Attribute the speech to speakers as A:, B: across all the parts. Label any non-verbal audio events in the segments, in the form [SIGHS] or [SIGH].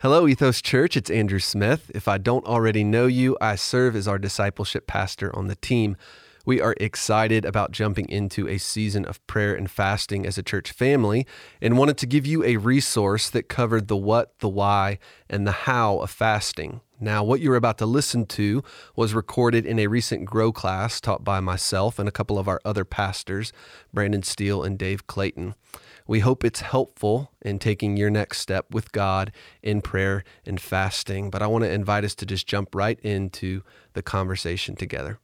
A: Hello, Ethos Church. It's Andrew Smith. If I don't already know you, I serve as our discipleship pastor on the team. We are excited about jumping into a season of prayer and fasting as a church family and wanted to give you a resource that covered the what, the why, and the how of fasting. Now, what you're about to listen to was recorded in a recent Grow class taught by myself and a couple of our other pastors, Brandon Steele and Dave Clayton. We hope it's helpful in taking your next step with God in prayer and fasting. But I want to invite us to just jump right into the conversation together.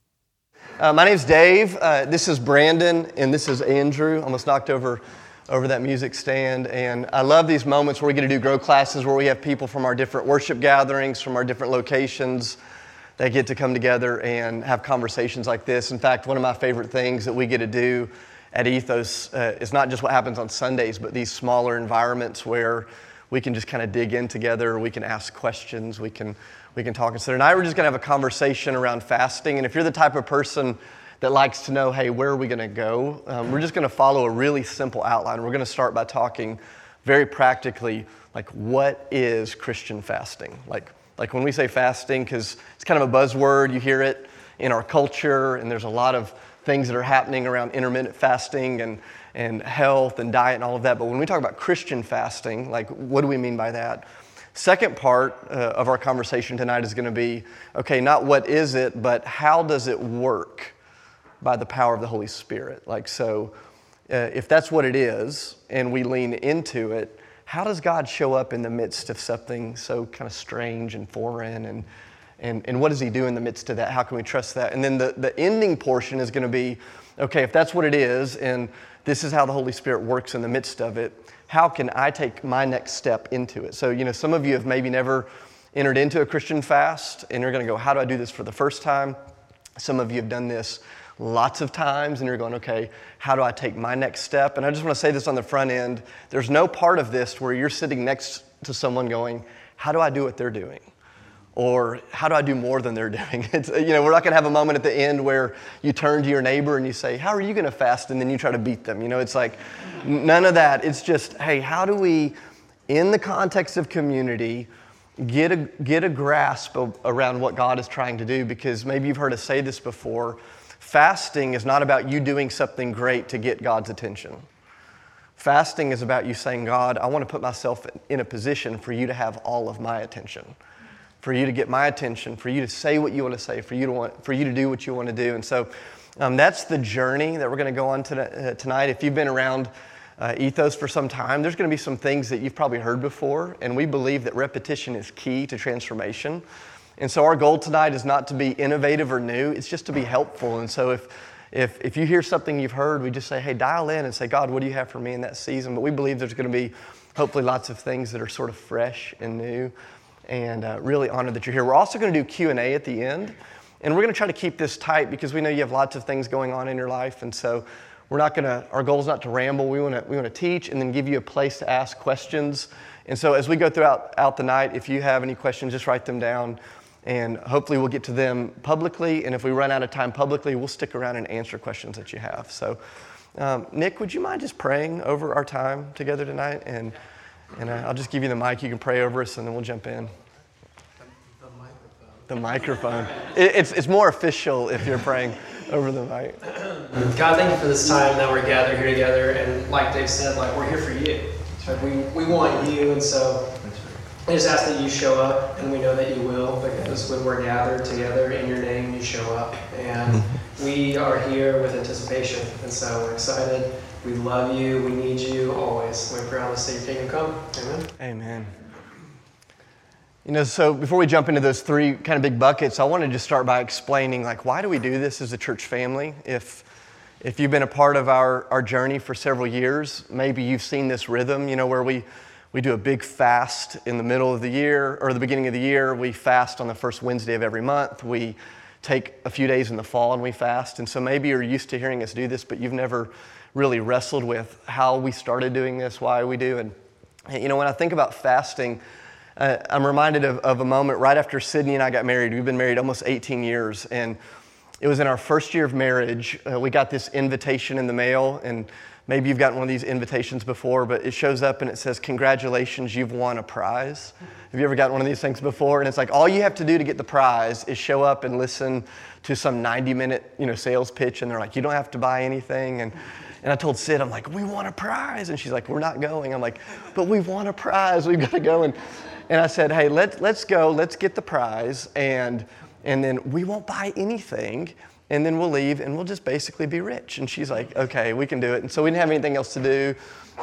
B: Uh, my name's Dave. Uh, this is Brandon, and this is Andrew. Almost knocked over over that music stand. And I love these moments where we get to do grow classes where we have people from our different worship gatherings, from our different locations that get to come together and have conversations like this. In fact, one of my favorite things that we get to do at Ethos uh, is not just what happens on Sundays, but these smaller environments where we can just kind of dig in together, we can ask questions, we can, we can talk and so tonight we're just going to have a conversation around fasting. And if you're the type of person that likes to know, hey, where are we going to go? Um, we're just going to follow a really simple outline. We're going to start by talking very practically, like, what is Christian fasting? Like, like when we say fasting, because it's kind of a buzzword, you hear it in our culture, and there's a lot of things that are happening around intermittent fasting and, and health and diet and all of that. But when we talk about Christian fasting, like what do we mean by that? Second part uh, of our conversation tonight is going to be okay, not what is it, but how does it work by the power of the Holy Spirit? Like, so uh, if that's what it is and we lean into it, how does God show up in the midst of something so kind of strange and foreign and and, and what does he do in the midst of that? How can we trust that? And then the, the ending portion is going to be okay, if that's what it is, and this is how the Holy Spirit works in the midst of it, how can I take my next step into it? So, you know, some of you have maybe never entered into a Christian fast, and you're going to go, how do I do this for the first time? Some of you have done this lots of times, and you're going, okay, how do I take my next step? And I just want to say this on the front end there's no part of this where you're sitting next to someone going, how do I do what they're doing? Or how do I do more than they're [LAUGHS] doing? It's, you know, we're not going to have a moment at the end where you turn to your neighbor and you say, How are you going to fast? And then you try to beat them. You know, it's like none of that. It's just, hey, how do we, in the context of community, get a, get a grasp of, around what God is trying to do? Because maybe you've heard us say this before fasting is not about you doing something great to get God's attention. Fasting is about you saying, God, I want to put myself in a position for you to have all of my attention for you to get my attention, for you to say what you want to say, for you to, want, for you to do what you want to do. And so um, that's the journey that we're going to go on to, uh, tonight. If you've been around uh, Ethos for some time, there's going to be some things that you've probably heard before, and we believe that repetition is key to transformation. And so our goal tonight is not to be innovative or new, it's just to be helpful. And so if if, if you hear something you've heard, we just say, hey, dial in and say, God, what do you have for me in that season? But we believe there's going to be hopefully lots of things that are sort of fresh and new and uh, really honored that you're here. We're also going to do Q&A at the end, and we're going to try to keep this tight because we know you have lots of things going on in your life, and so we're not going to, our goal is not to ramble. We want to, we want to teach and then give you a place to ask questions. And so as we go throughout out the night, if you have any questions, just write them down, and hopefully we'll get to them publicly, and if we run out of time publicly, we'll stick around and answer questions that you have. So, um, Nick, would you mind just praying over our time together tonight? And and uh, I'll just give you the mic. You can pray over us, and then we'll jump in. The microphone. It, it's, it's more official if you're praying over the mic.
C: God, thank you for this time that we're gathered here together. And like Dave said, like we're here for you. we, we want you, and so I just ask that you show up, and we know that you will, because when we're gathered together in your name, you show up. And we are here with anticipation, and so we're excited. We love you. We need you always. We pray on the same kingdom come. Amen.
B: Amen. You know, so before we jump into those three kind of big buckets, I want to just start by explaining like why do we do this as a church family? If if you've been a part of our, our journey for several years, maybe you've seen this rhythm, you know, where we we do a big fast in the middle of the year or the beginning of the year. We fast on the first Wednesday of every month. We take a few days in the fall and we fast. And so maybe you're used to hearing us do this, but you've never really wrestled with how we started doing this, why we do. And, you know, when I think about fasting, uh, I'm reminded of, of a moment right after Sydney and I got married. We've been married almost 18 years. And it was in our first year of marriage. Uh, we got this invitation in the mail, and maybe you've gotten one of these invitations before, but it shows up and it says, Congratulations, you've won a prize. Have you ever gotten one of these things before? And it's like all you have to do to get the prize is show up and listen to some 90 minute you know, sales pitch, and they're like, You don't have to buy anything. And, and I told Sid, I'm like, We want a prize. And she's like, We're not going. I'm like, But we want a prize. We've got to go. And, and I said, Hey, let, let's go. Let's get the prize. And, and then we won't buy anything and then we'll leave and we'll just basically be rich. And she's like, okay, we can do it. And so we didn't have anything else to do.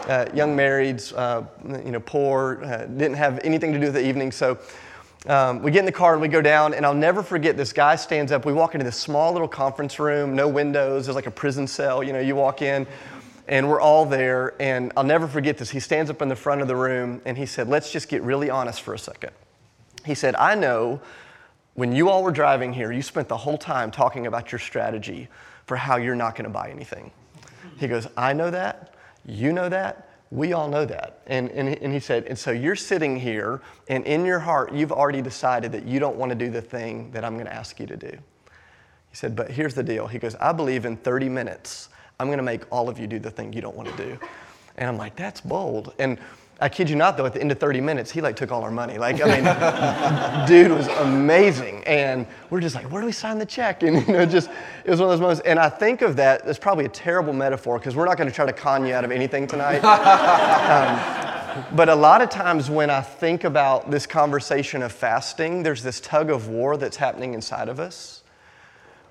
B: Uh, young marrieds, uh, you know, poor, uh, didn't have anything to do with the evening. So um, we get in the car and we go down, and I'll never forget this guy stands up. We walk into this small little conference room, no windows, there's like a prison cell. You know, you walk in, and we're all there. And I'll never forget this. He stands up in the front of the room and he said, let's just get really honest for a second. He said, I know when you all were driving here, you spent the whole time talking about your strategy for how you're not going to buy anything. He goes, I know that. You know that. We all know that. And, and, and he said, and so you're sitting here, and in your heart, you've already decided that you don't want to do the thing that I'm going to ask you to do. He said, but here's the deal. He goes, I believe in 30 minutes, I'm going to make all of you do the thing you don't want to do. And I'm like, that's bold. And I kid you not, though, at the end of 30 minutes, he like took all our money. Like, I mean, [LAUGHS] dude was amazing. And we're just like, where do we sign the check? And, you know, just, it was one of those moments. And I think of that, that's probably a terrible metaphor because we're not going to try to con you out of anything tonight. [LAUGHS] um, but a lot of times when I think about this conversation of fasting, there's this tug of war that's happening inside of us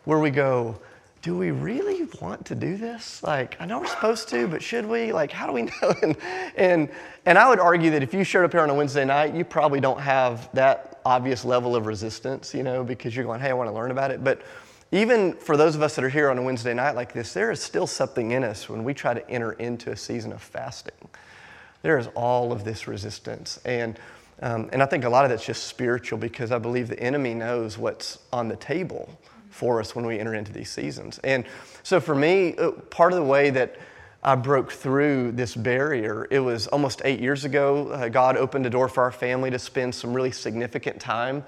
B: where we go, do we really want to do this? Like, I know we're supposed to, but should we? Like, how do we [LAUGHS] know? And, and, and I would argue that if you showed up here on a Wednesday night, you probably don't have that obvious level of resistance, you know, because you're going, hey, I want to learn about it. But even for those of us that are here on a Wednesday night like this, there is still something in us when we try to enter into a season of fasting. There is all of this resistance. And, um, and I think a lot of that's just spiritual because I believe the enemy knows what's on the table for us when we enter into these seasons. And so for me, uh, part of the way that I broke through this barrier, it was almost eight years ago. Uh, God opened a door for our family to spend some really significant time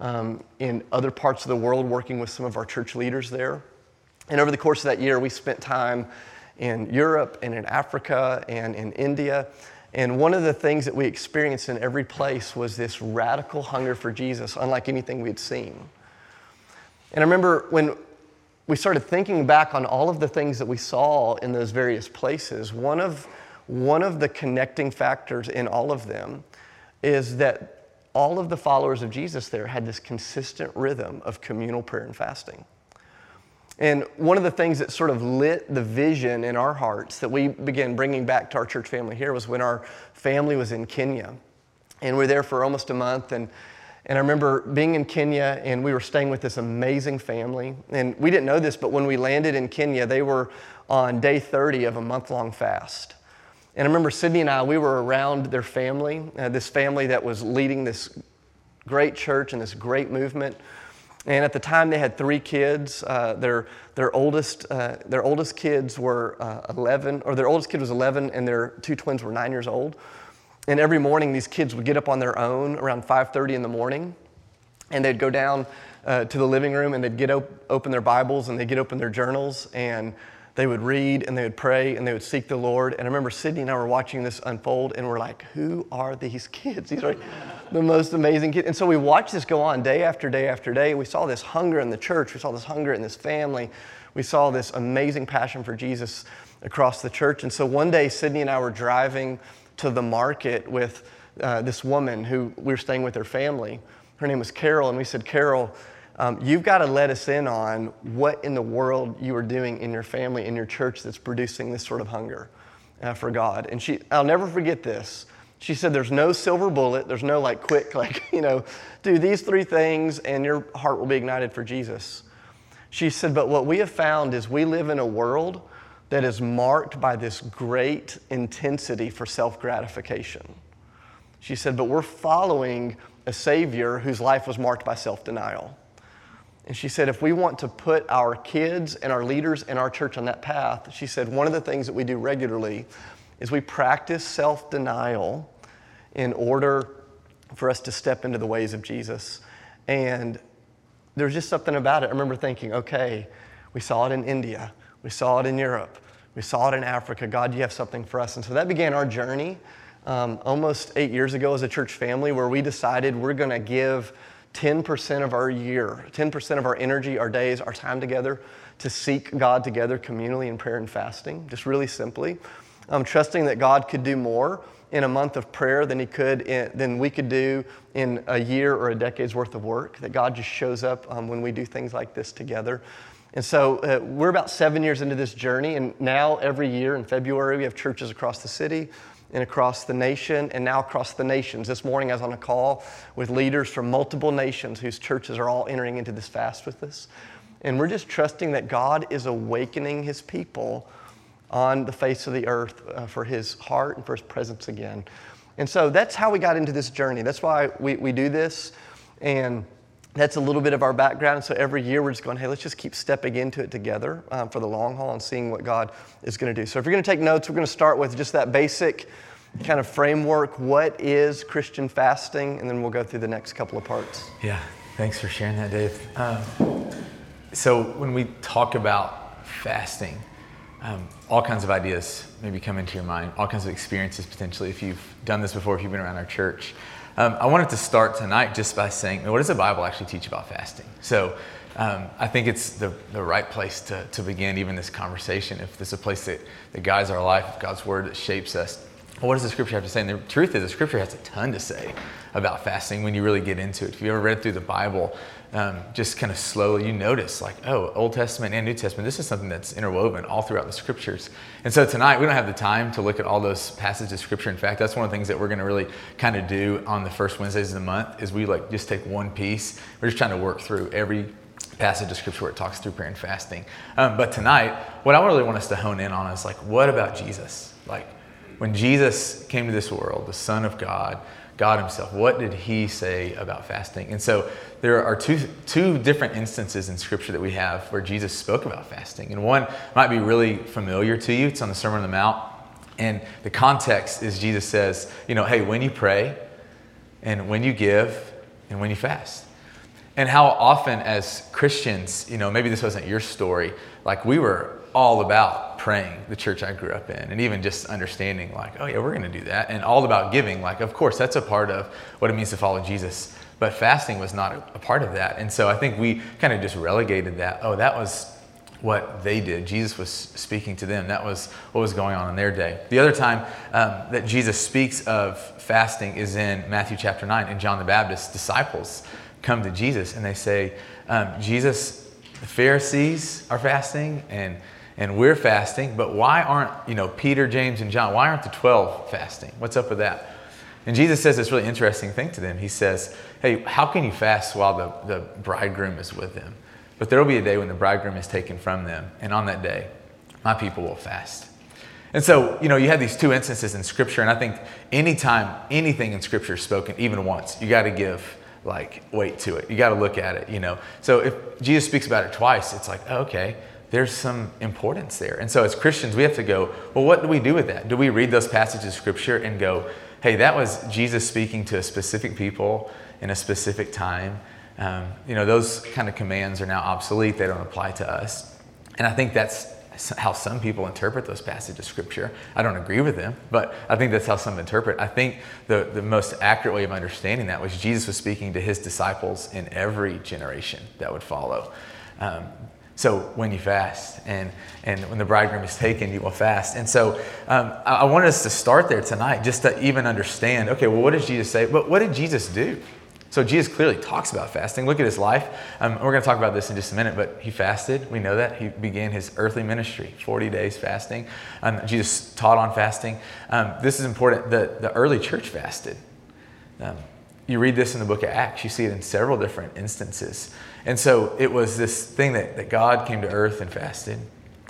B: um, in other parts of the world working with some of our church leaders there. And over the course of that year, we spent time in Europe and in Africa and in India. And one of the things that we experienced in every place was this radical hunger for Jesus, unlike anything we'd seen. And I remember when we started thinking back on all of the things that we saw in those various places, one of, one of the connecting factors in all of them is that all of the followers of Jesus there had this consistent rhythm of communal prayer and fasting. And one of the things that sort of lit the vision in our hearts that we began bringing back to our church family here was when our family was in Kenya. And we were there for almost a month. And and I remember being in Kenya and we were staying with this amazing family. And we didn't know this, but when we landed in Kenya, they were on day 30 of a month long fast. And I remember Sydney and I, we were around their family, uh, this family that was leading this great church and this great movement. And at the time, they had three kids. Uh, their, their, oldest, uh, their oldest kids were uh, 11, or their oldest kid was 11, and their two twins were nine years old. And every morning, these kids would get up on their own around 5:30 in the morning, and they'd go down uh, to the living room and they'd get op- open their Bibles and they'd get open their journals and they would read and they would pray and they would seek the Lord. And I remember Sydney and I were watching this unfold and we're like, who are these kids? These are [LAUGHS] the most amazing kids. And so we watched this go on day after day after day. We saw this hunger in the church, we saw this hunger in this family, we saw this amazing passion for Jesus across the church. And so one day, Sydney and I were driving to the market with uh, this woman who we were staying with her family. Her name was Carol, and we said, Carol, um, you've got to let us in on what in the world you are doing in your family, in your church, that's producing this sort of hunger uh, for God. And she, I'll never forget this. She said, There's no silver bullet. There's no like quick, [LAUGHS] like, you know, do these three things and your heart will be ignited for Jesus. She said, But what we have found is we live in a world that is marked by this great intensity for self gratification. She said, But we're following a Savior whose life was marked by self denial. And she said, if we want to put our kids and our leaders and our church on that path, she said, one of the things that we do regularly is we practice self denial in order for us to step into the ways of Jesus. And there's just something about it. I remember thinking, okay, we saw it in India, we saw it in Europe. We saw it in Africa. God, you have something for us. And so that began our journey um, almost eight years ago as a church family where we decided we're going to give 10% of our year, 10% of our energy, our days, our time together to seek God together communally in prayer and fasting, just really simply. Um, trusting that God could do more in a month of prayer than he could in, than we could do in a year or a decade's worth of work. That God just shows up um, when we do things like this together. And so uh, we're about seven years into this journey, and now every year in February we have churches across the city and across the nation, and now across the nations. This morning I was on a call with leaders from multiple nations whose churches are all entering into this fast with us. And we're just trusting that God is awakening his people on the face of the earth uh, for his heart and for his presence again. And so that's how we got into this journey. That's why we, we do this. And that's a little bit of our background. So every year we're just going, hey, let's just keep stepping into it together um, for the long haul and seeing what God is going to do. So if you're going to take notes, we're going to start with just that basic kind of framework. What is Christian fasting? And then we'll go through the next couple of parts.
D: Yeah, thanks for sharing that, Dave. Um, so when we talk about fasting, um, all kinds of ideas maybe come into your mind, all kinds of experiences potentially if you've done this before, if you've been around our church. Um, I wanted to start tonight just by saying, what does the Bible actually teach about fasting? So um, I think it's the, the right place to, to begin even this conversation. If there's a place that, that guides our life, if God's word that shapes us, what does the scripture have to say? And the truth is, the scripture has a ton to say about fasting when you really get into it. If you ever read through the Bible, um, just kind of slowly, you notice like, oh, Old Testament and New Testament, this is something that's interwoven all throughout the scriptures. And so tonight, we don't have the time to look at all those passages of scripture. In fact, that's one of the things that we're going to really kind of do on the first Wednesdays of the month is we like just take one piece. We're just trying to work through every passage of scripture where it talks through prayer and fasting. Um, but tonight, what I really want us to hone in on is like, what about Jesus? Like, when Jesus came to this world, the Son of God, God Himself, what did He say about fasting? And so there are two, two different instances in Scripture that we have where Jesus spoke about fasting. And one might be really familiar to you. It's on the Sermon on the Mount. And the context is Jesus says, you know, hey, when you pray, and when you give, and when you fast. And how often, as Christians, you know, maybe this wasn't your story, like we were all about praying, the church I grew up in, and even just understanding, like, oh, yeah, we're going to do that. And all about giving. Like, of course, that's a part of what it means to follow Jesus. But fasting was not a, part of that. And so I think we kind of just relegated that. Oh, that was what they did. Jesus was speaking to them. That was what was going on in their day. The other time um, that Jesus speaks of fasting is in Matthew chapter 9. And John the Baptist's disciples come to Jesus and they say, um, Jesus, the Pharisees are fasting and and we're fasting, but why aren't, you know, Peter, James, and John, why aren't the 12 fasting? What's up with that? And Jesus says this really interesting thing to them. He says, Hey, how can you fast while the, the bridegroom is with them? But there will be a day when the bridegroom is taken from them, and on that day, my people will fast. And so, you know, you have these two instances in Scripture, and I think anytime anything in Scripture is spoken, even once, you got to give like weight to it. You got to look at it, you know. So if Jesus speaks about it twice, it's like, okay, there's some importance there. And so as Christians, we have to go, well, what do we do with that? Do we read those passages of scripture and go, hey, that was Jesus speaking to a specific people in a specific time? Um, you know, those kind of commands are now obsolete. They don't apply to us. And I think that's how some people interpret those passages of scripture. I don't agree with them, but I think that's how some interpret. I think the, the most accurate way of understanding that was Jesus was speaking to his disciples in every generation that would follow. Um, so when you fast and, and when the bridegroom is taken, you will fast. And so um, I, I wanted us to start there tonight just to even understand okay, well, what does Jesus say? But what did Jesus do? So Jesus clearly talks about fasting. Look at his life. Um, we're going to talk about this in just a minute, but he fasted. We know that. He began his earthly ministry, 40 days fasting. Um, Jesus taught on fasting. Um, this is important. The, the early church fasted. Um, you read this in the book of Acts, you see it in several different instances. And so it was this thing that, that God came to earth and fasted.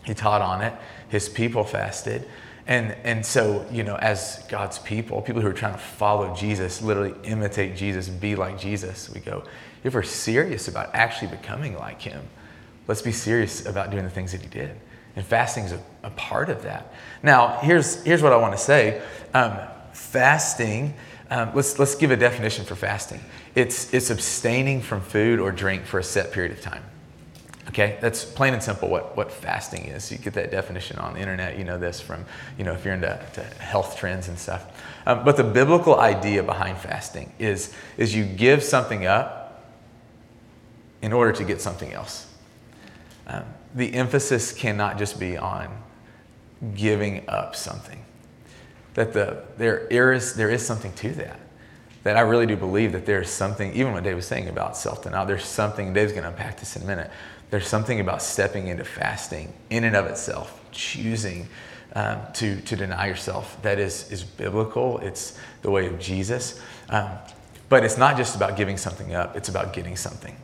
D: He taught on it. His people fasted. And, and so, you know, as God's people, people who are trying to follow Jesus, literally imitate Jesus, be like Jesus, we go, if we're serious about actually becoming like him, let's be serious about doing the things that he did. And fasting is a, a part of that. Now, here's, here's what I want to say um, fasting um, let's, let's give a definition for fasting it's, it's abstaining from food or drink for a set period of time. Okay, that's plain and simple what, what fasting is. You get that definition on the internet. You know this from, you know, if you're into health trends and stuff. Um, but the biblical idea behind fasting is, is you give something up in order to get something else. Um, the emphasis cannot just be on giving up something. That the, there, is, there is something to that. That I really do believe that there's something, even what Dave was saying about self denial, there's something, Dave's to unpack this in a minute there's something about stepping into fasting in and of itself, choosing um, to, to deny yourself that is, is biblical. It's the way of Jesus. Um, but it's not just about giving something up, it's about getting something.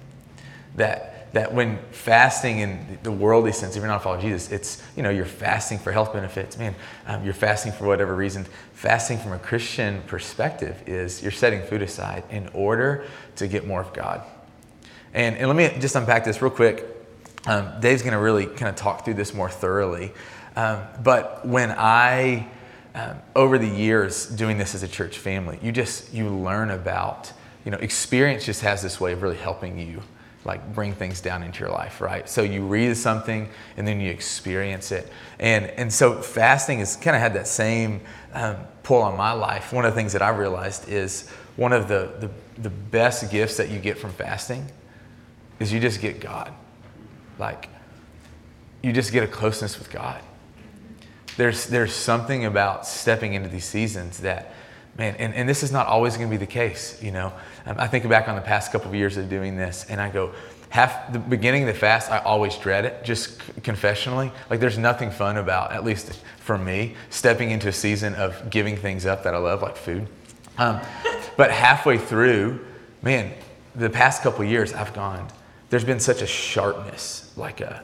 D: That, that when fasting in the worldly sense, if you're not following Jesus, it's, you know, you're fasting for health benefits. Man, um, you're fasting for whatever reason. Fasting from a Christian perspective is you're setting food aside in order to get more of God. And, and let me just unpack this real quick. Um, Dave's going to really kind of talk through this more thoroughly. Um, but when I, um, over the years doing this as a church family, you just you learn about you know experience just has this way of really helping you like bring things down into your life, right? So you read something and then you experience it, and and so fasting has kind of had that same um, pull on my life. One of the things that I realized is one of the, the the best gifts that you get from fasting is you just get God like you just get a closeness with God. There's, there's something about stepping into these seasons that, man, and, and this is not always going to be the case, you know. I think back on the past couple of years of doing this, and I go, half the beginning of the fast, I always dread it, just confessionally. Like, there's nothing fun about, at least for me, stepping into a season of giving things up that I love, like food. Um, but halfway through, man, the past couple years, I've gone, there's been such a sharpness, like a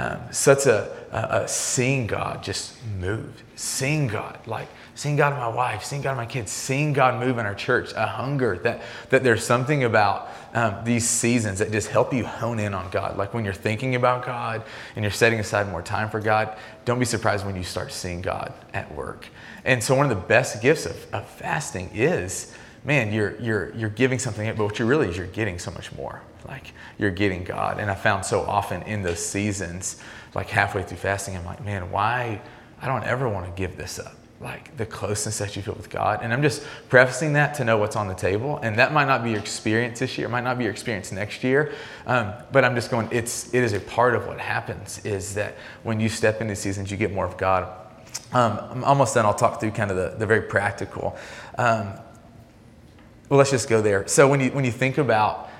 D: um, such a, a, a, seeing God just move, seeing God, like seeing God in my wife, seeing God in my kids, seeing God move in our church, a hunger that, that there's something about um, these seasons that just help you hone in on God. Like when you're thinking about God and you're setting aside more time for God, don't be surprised when you start seeing God at work. And so, one of the best gifts of, of fasting is man, you're, you're, you're giving something, up, but what you really is you're getting so much more. Like you're getting God. And I found so often in those seasons, like halfway through fasting, I'm like, man, why? I don't ever want to give this up. Like the closeness that you feel with God. And I'm just prefacing that to know what's on the table. And that might not be your experience this year, it might not be your experience next year. Um, but I'm just going, it's, it is a part of what happens is that when you step into seasons, you get more of God. Um, I'm almost done. I'll talk through kind of the, the very practical. Um, well, let's just go there. So when you, when you think about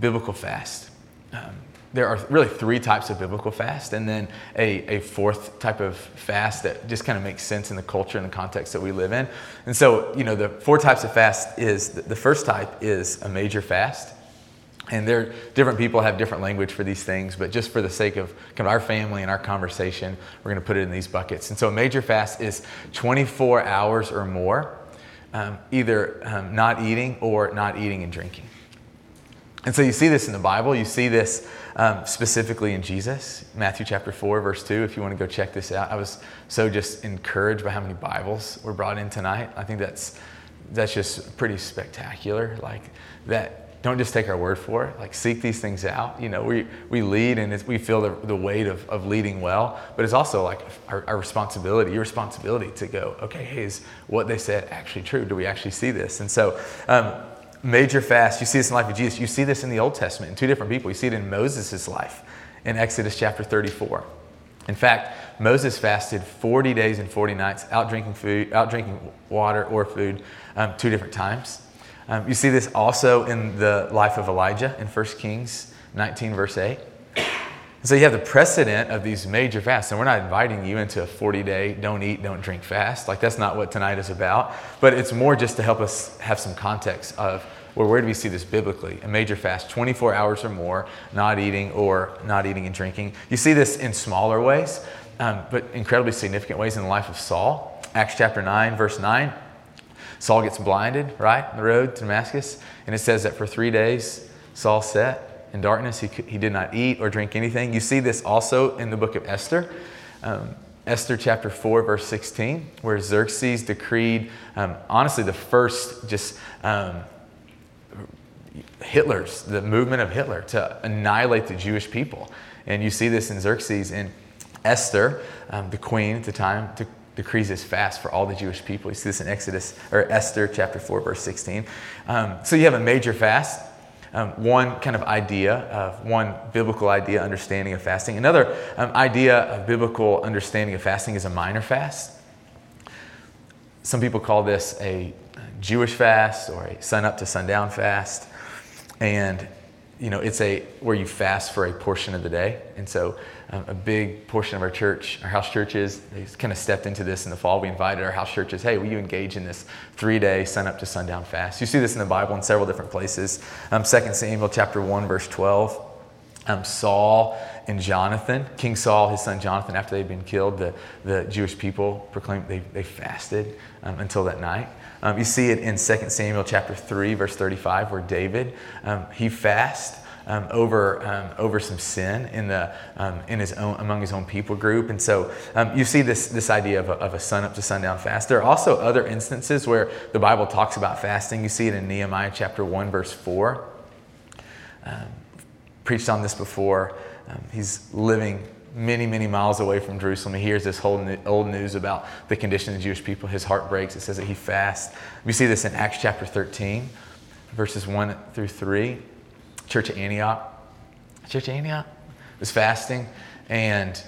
D: biblical fast, um, there are really three types of biblical fast, and then a, a fourth type of fast that just kind of makes sense in the culture and the context that we live in. And so, you know, the four types of fast is the first type is a major fast. And there, different people have different language for these things, but just for the sake of kind of our family and our conversation, we're going to put it in these buckets. And so, a major fast is 24 hours or more um, either um, not eating or not eating and drinking. And so you see this in the Bible. You see this um, specifically in Jesus, Matthew chapter 4, verse 2. If you want to go check this out, I was so just encouraged by how many Bibles were brought in tonight. I think that's, that's just pretty spectacular. Like that don't just take our word for it. Like seek these things out. You know, we, we lead and we feel the, the weight of, of leading well, but it's also like our, our responsibility, your responsibility to go, okay, hey, is what they said actually true? Do we actually see this? And so, um, major fast, you see this in the life of Jesus. You see this in the Old Testament in two different people. You see it in Moses' life in Exodus chapter 34. In fact, Moses fasted 40 days and 40 nights, out drinking food, out drinking water or food, um, two different times. Um, you see this also in the life of Elijah in 1 Kings 19, verse 8. So you have the precedent of these major fasts, and we're not inviting you into a 40 day don't eat, don't drink fast. Like that's not what tonight is about. But it's more just to help us have some context of well, where do we see this biblically? A major fast, 24 hours or more, not eating or not eating and drinking. You see this in smaller ways, um, but incredibly significant ways in the life of Saul. Acts chapter 9, verse 9. Saul gets blinded, right, on the road to Damascus. And it says that for three days, Saul sat in darkness. He, he did not eat or drink anything. You see this also in the book of Esther. Um, Esther chapter 4, verse 16, where Xerxes decreed, um, honestly, the first just um, Hitler's, the movement of Hitler to annihilate the Jewish people. And you see this in Xerxes and Esther, um, the queen at the time, decrees this fast for all the Jewish people. You see this in Exodus or Esther chapter 4, verse 16. Um, so you have a major fast. Um, one kind of idea of one biblical idea understanding of fasting. Another um, idea of biblical understanding of fasting is a minor fast. Some people call this a Jewish fast or a sun up to sundown fast. And you know, it's a where you fast for a portion of the day. And so a big portion of our church, our house churches, they kind of stepped into this in the fall. We invited our house churches, hey, will you engage in this three-day sun up to sundown fast? You see this in the Bible in several different places. Um, 2 Samuel chapter 1, verse 12. Um, Saul and Jonathan, King Saul, his son Jonathan, after they'd been killed, the, the Jewish people proclaimed they, they fasted um, until that night. Um, you see it in 2 Samuel chapter 3, verse 35, where David, um, he fasted um, over, um, over some sin in, the, um, in his own, among his own people group. And so um, you see this, this idea of a, of a sun up to sundown fast. There are also other instances where the Bible talks about fasting. You see it in Nehemiah chapter 1, verse 4. Um, preached on this before. he's living many, many miles away from Jerusalem. He hears this whole old news about the condition of the Jewish people. His heart breaks. It says that he fasts. We see this in Acts chapter 13, verses 1 through 3. Church of Antioch. Church of Antioch was fasting, and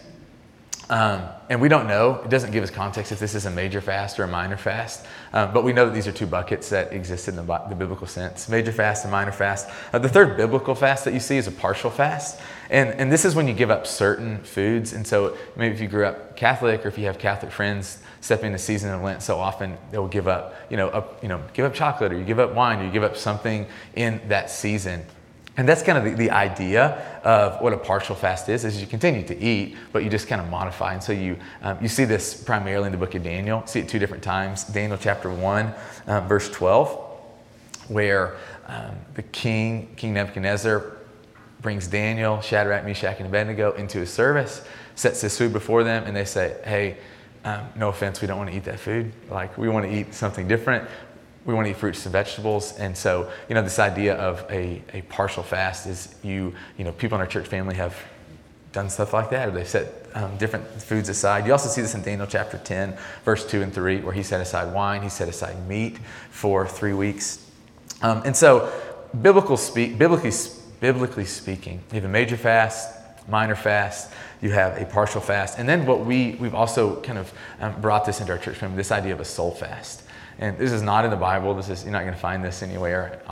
D: um, and we don't know. It doesn't give us context if this is a major fast or a minor fast, um, but we know that these are two buckets that exist in the, the biblical sense: major fast and minor fast. Uh, the third biblical fast that you see is a partial fast. And, and this is when you give up certain foods. And so maybe if you grew up Catholic or if you have Catholic friends stepping into season of Lent, so often they'll give up, you know, up, you know, give up chocolate or you give up wine or you give up something in that season. And that's kind of the, the, idea of what a partial fast is, is you continue to eat, but you just kind of modify. And so you, um, you see this primarily in the book of Daniel. see it two different times. Daniel chapter 1, um, verse 12, where um, the king, King Nebuchadnezzar, brings Daniel, Shadrach, Meshach, and Abednego into his service, sets this food before them, and they say, hey, um, no offense, we don't want to eat that food. Like, we want to eat something different. We want to eat fruits and vegetables. And so, you know, this idea of a, a partial fast is you, you know, people in our church family have done stuff like that, or they set um, different foods aside. You also see this in Daniel chapter 10, verse 2 and 3, where he set aside wine, he set aside meat for three weeks. Um, and so, biblical speak, biblically biblically speaking. You have a major fast, minor fast, you have a partial fast, and then what we, we've also kind of um, brought this into our church family, this idea of a soul fast. And this is not in the Bible. This is, you're not going to find this anywhere.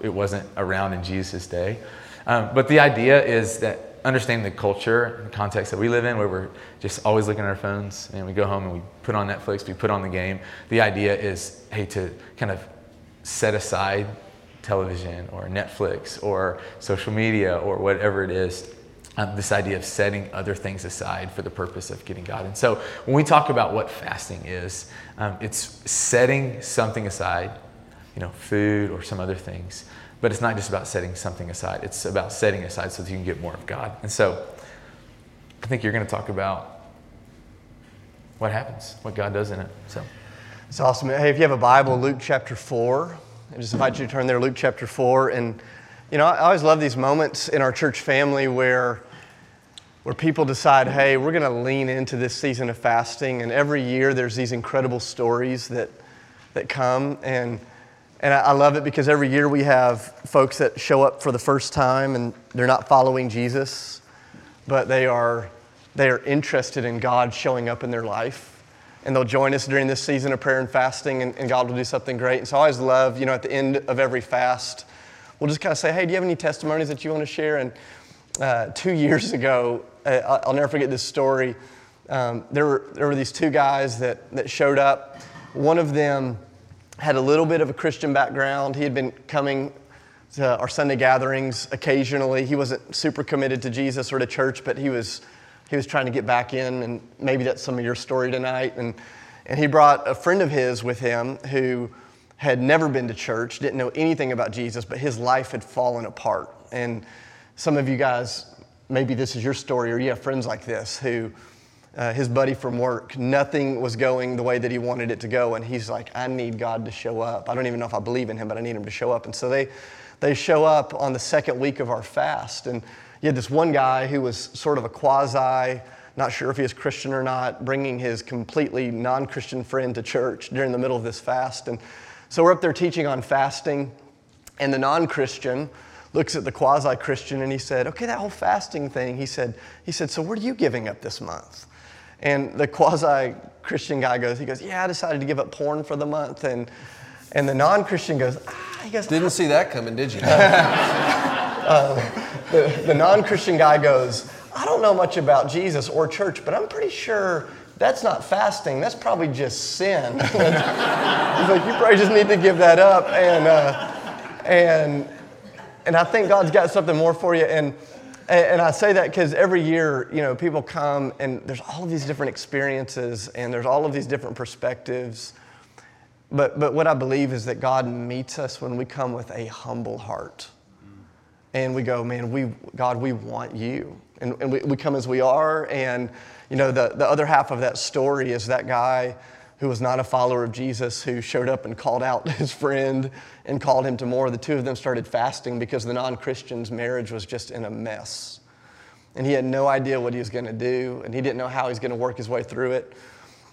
D: It wasn't around in Jesus' day. Um, but the idea is that understanding the culture and the context that we live in, where we're just always looking at our phones and we go home and we put on Netflix, we put on the game. The idea is, hey, to kind of set aside television or Netflix or social media or whatever it is. Um, this idea of setting other things aside for the purpose of getting God. And so when we talk about what fasting is, um, it's setting something aside, you know, food or some other things. But it's not just about setting something aside, it's about setting aside so that you can get more of God. And so I think you're going to talk about what happens, what God does in it. So
B: it's awesome. Hey, if you have a Bible, Luke chapter 4. I just invite you to turn there, Luke chapter 4. And, you know, I always love these moments in our church family where, where people decide, hey, we're going to lean into this season of fasting. And every year there's these incredible stories that, that come. And, and I love it because every year we have folks that show up for the first time and they're not following Jesus, but they are, they are interested in God showing up in their life and they'll join us during this season of prayer and fasting, and, and, God will do something great. And so I always love, you know, at the end of every fast, we'll just kind of say, hey, do you have any testimonies that you want to share? And uh, two [LAUGHS] years ago, I'll never forget this story. Um, there, were, there were these two guys that, that showed up. One of them had a little bit of a Christian background. He had been coming to our Sunday gatherings occasionally. He wasn't super committed to Jesus or to church, but he was he was trying to get back in, and maybe that's some of your story tonight. And, and he brought a friend of his with him who had never been to church, didn't know anything about Jesus, but his life had fallen apart. And some of you guys, maybe this is your story, or you have friends like this who uh, his buddy from work. Nothing was going the way that he wanted it to go. And he's like, I need God to show up. I don't even know if I believe in him, but I need him to show up. And so they, they show up on the second week of our fast. And you had this one guy who was sort of a quasi, not sure if he was Christian or not, bringing his completely non Christian friend to church during the middle of this fast. And so we're up there teaching on fasting. And the non Christian, looks at the quasi Christian and he said, Okay, that whole fasting thing, he said, he said, So what are you giving up this month? And the quasi Christian guy goes, he goes, Yeah, I decided to give up porn for the month. And, and the non Christian goes, ah, he goes,
A: Didn't see that coming, did you? [LAUGHS]
B: uh, the the non Christian guy goes, I don't know much about Jesus or church, but I'm pretty sure that's not fasting. That's probably just sin. [LAUGHS] He's like, you probably just need to give that up. And, uh, and, and I think God's got something more for you. And, and I say that because every year, you know, people come and there's all of these different experiences and there's all of these different perspectives. But, but what I believe is that God meets us when we come with a humble heart. And we go, man, we, God, we want you. And, and we, we come as we are. And, you know, the, the other half of that story is that guy who was not a follower of Jesus, who showed up and called out [LAUGHS] his friend and called him to more. The two of them started fasting because the non Christian's marriage was just in a mess. And he had no idea what he was going to do, and he didn't know how he was going to work his way through it.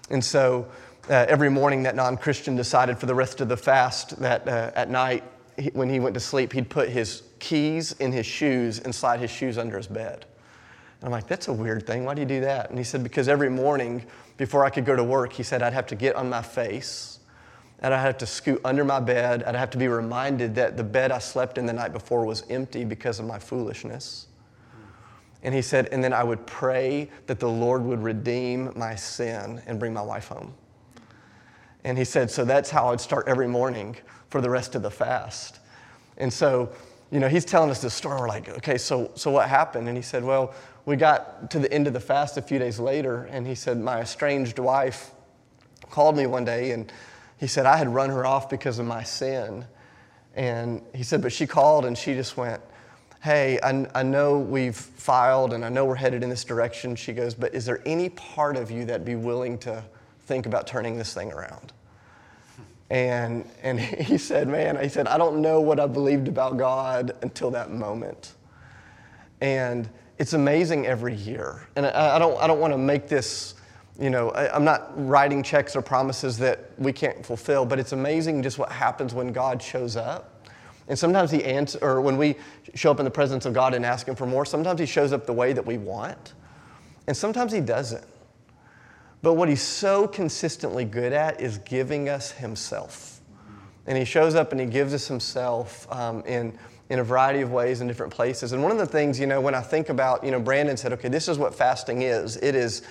B: And so uh, every morning, that non Christian decided for the rest of the fast that uh, at night, he, when he went to sleep, he'd put his keys in his shoes and slide his shoes under his bed. And I'm like, that's a weird thing. Why do you do that? And he said, because every morning before I could go to work, he said I'd have to get on my face and I'd have to scoot under my bed. I'd have to be reminded that the bed I slept in the night before was empty because of my foolishness. And he said, and then I would pray that the Lord would redeem my sin and bring my wife home. And he said, so that's how I'd start every morning for the rest of the fast. And so, you know, he's telling us this story. We're like, okay, so, so what happened? And he said, well, we got to the end of the fast a few days later, and he said, My estranged wife called me one day, and he said, I had run her off because of my sin. And he said, But she called and she just went, Hey, I, I know we've filed and I know we're headed in this direction. She goes, But is there any part of you that'd be willing to think about turning this thing around? And, and [LAUGHS] he said, Man, he said, I don't know what I believed about God until that moment. And it's amazing every year. And I, I don't, I don't want to make this, you know, I, I'm not writing checks or promises that we can't fulfill, but it's amazing just what happens when God shows up. And sometimes he answers, or when we show up in the presence of God and ask him for more, sometimes he shows up the way that we want, and sometimes he doesn't. But what he's so consistently good at is giving us himself. And he shows up and he gives us himself um, in in a variety of ways in different places. And one of the things, you know, when I think about, you know, Brandon said, okay, this is what fasting is. It is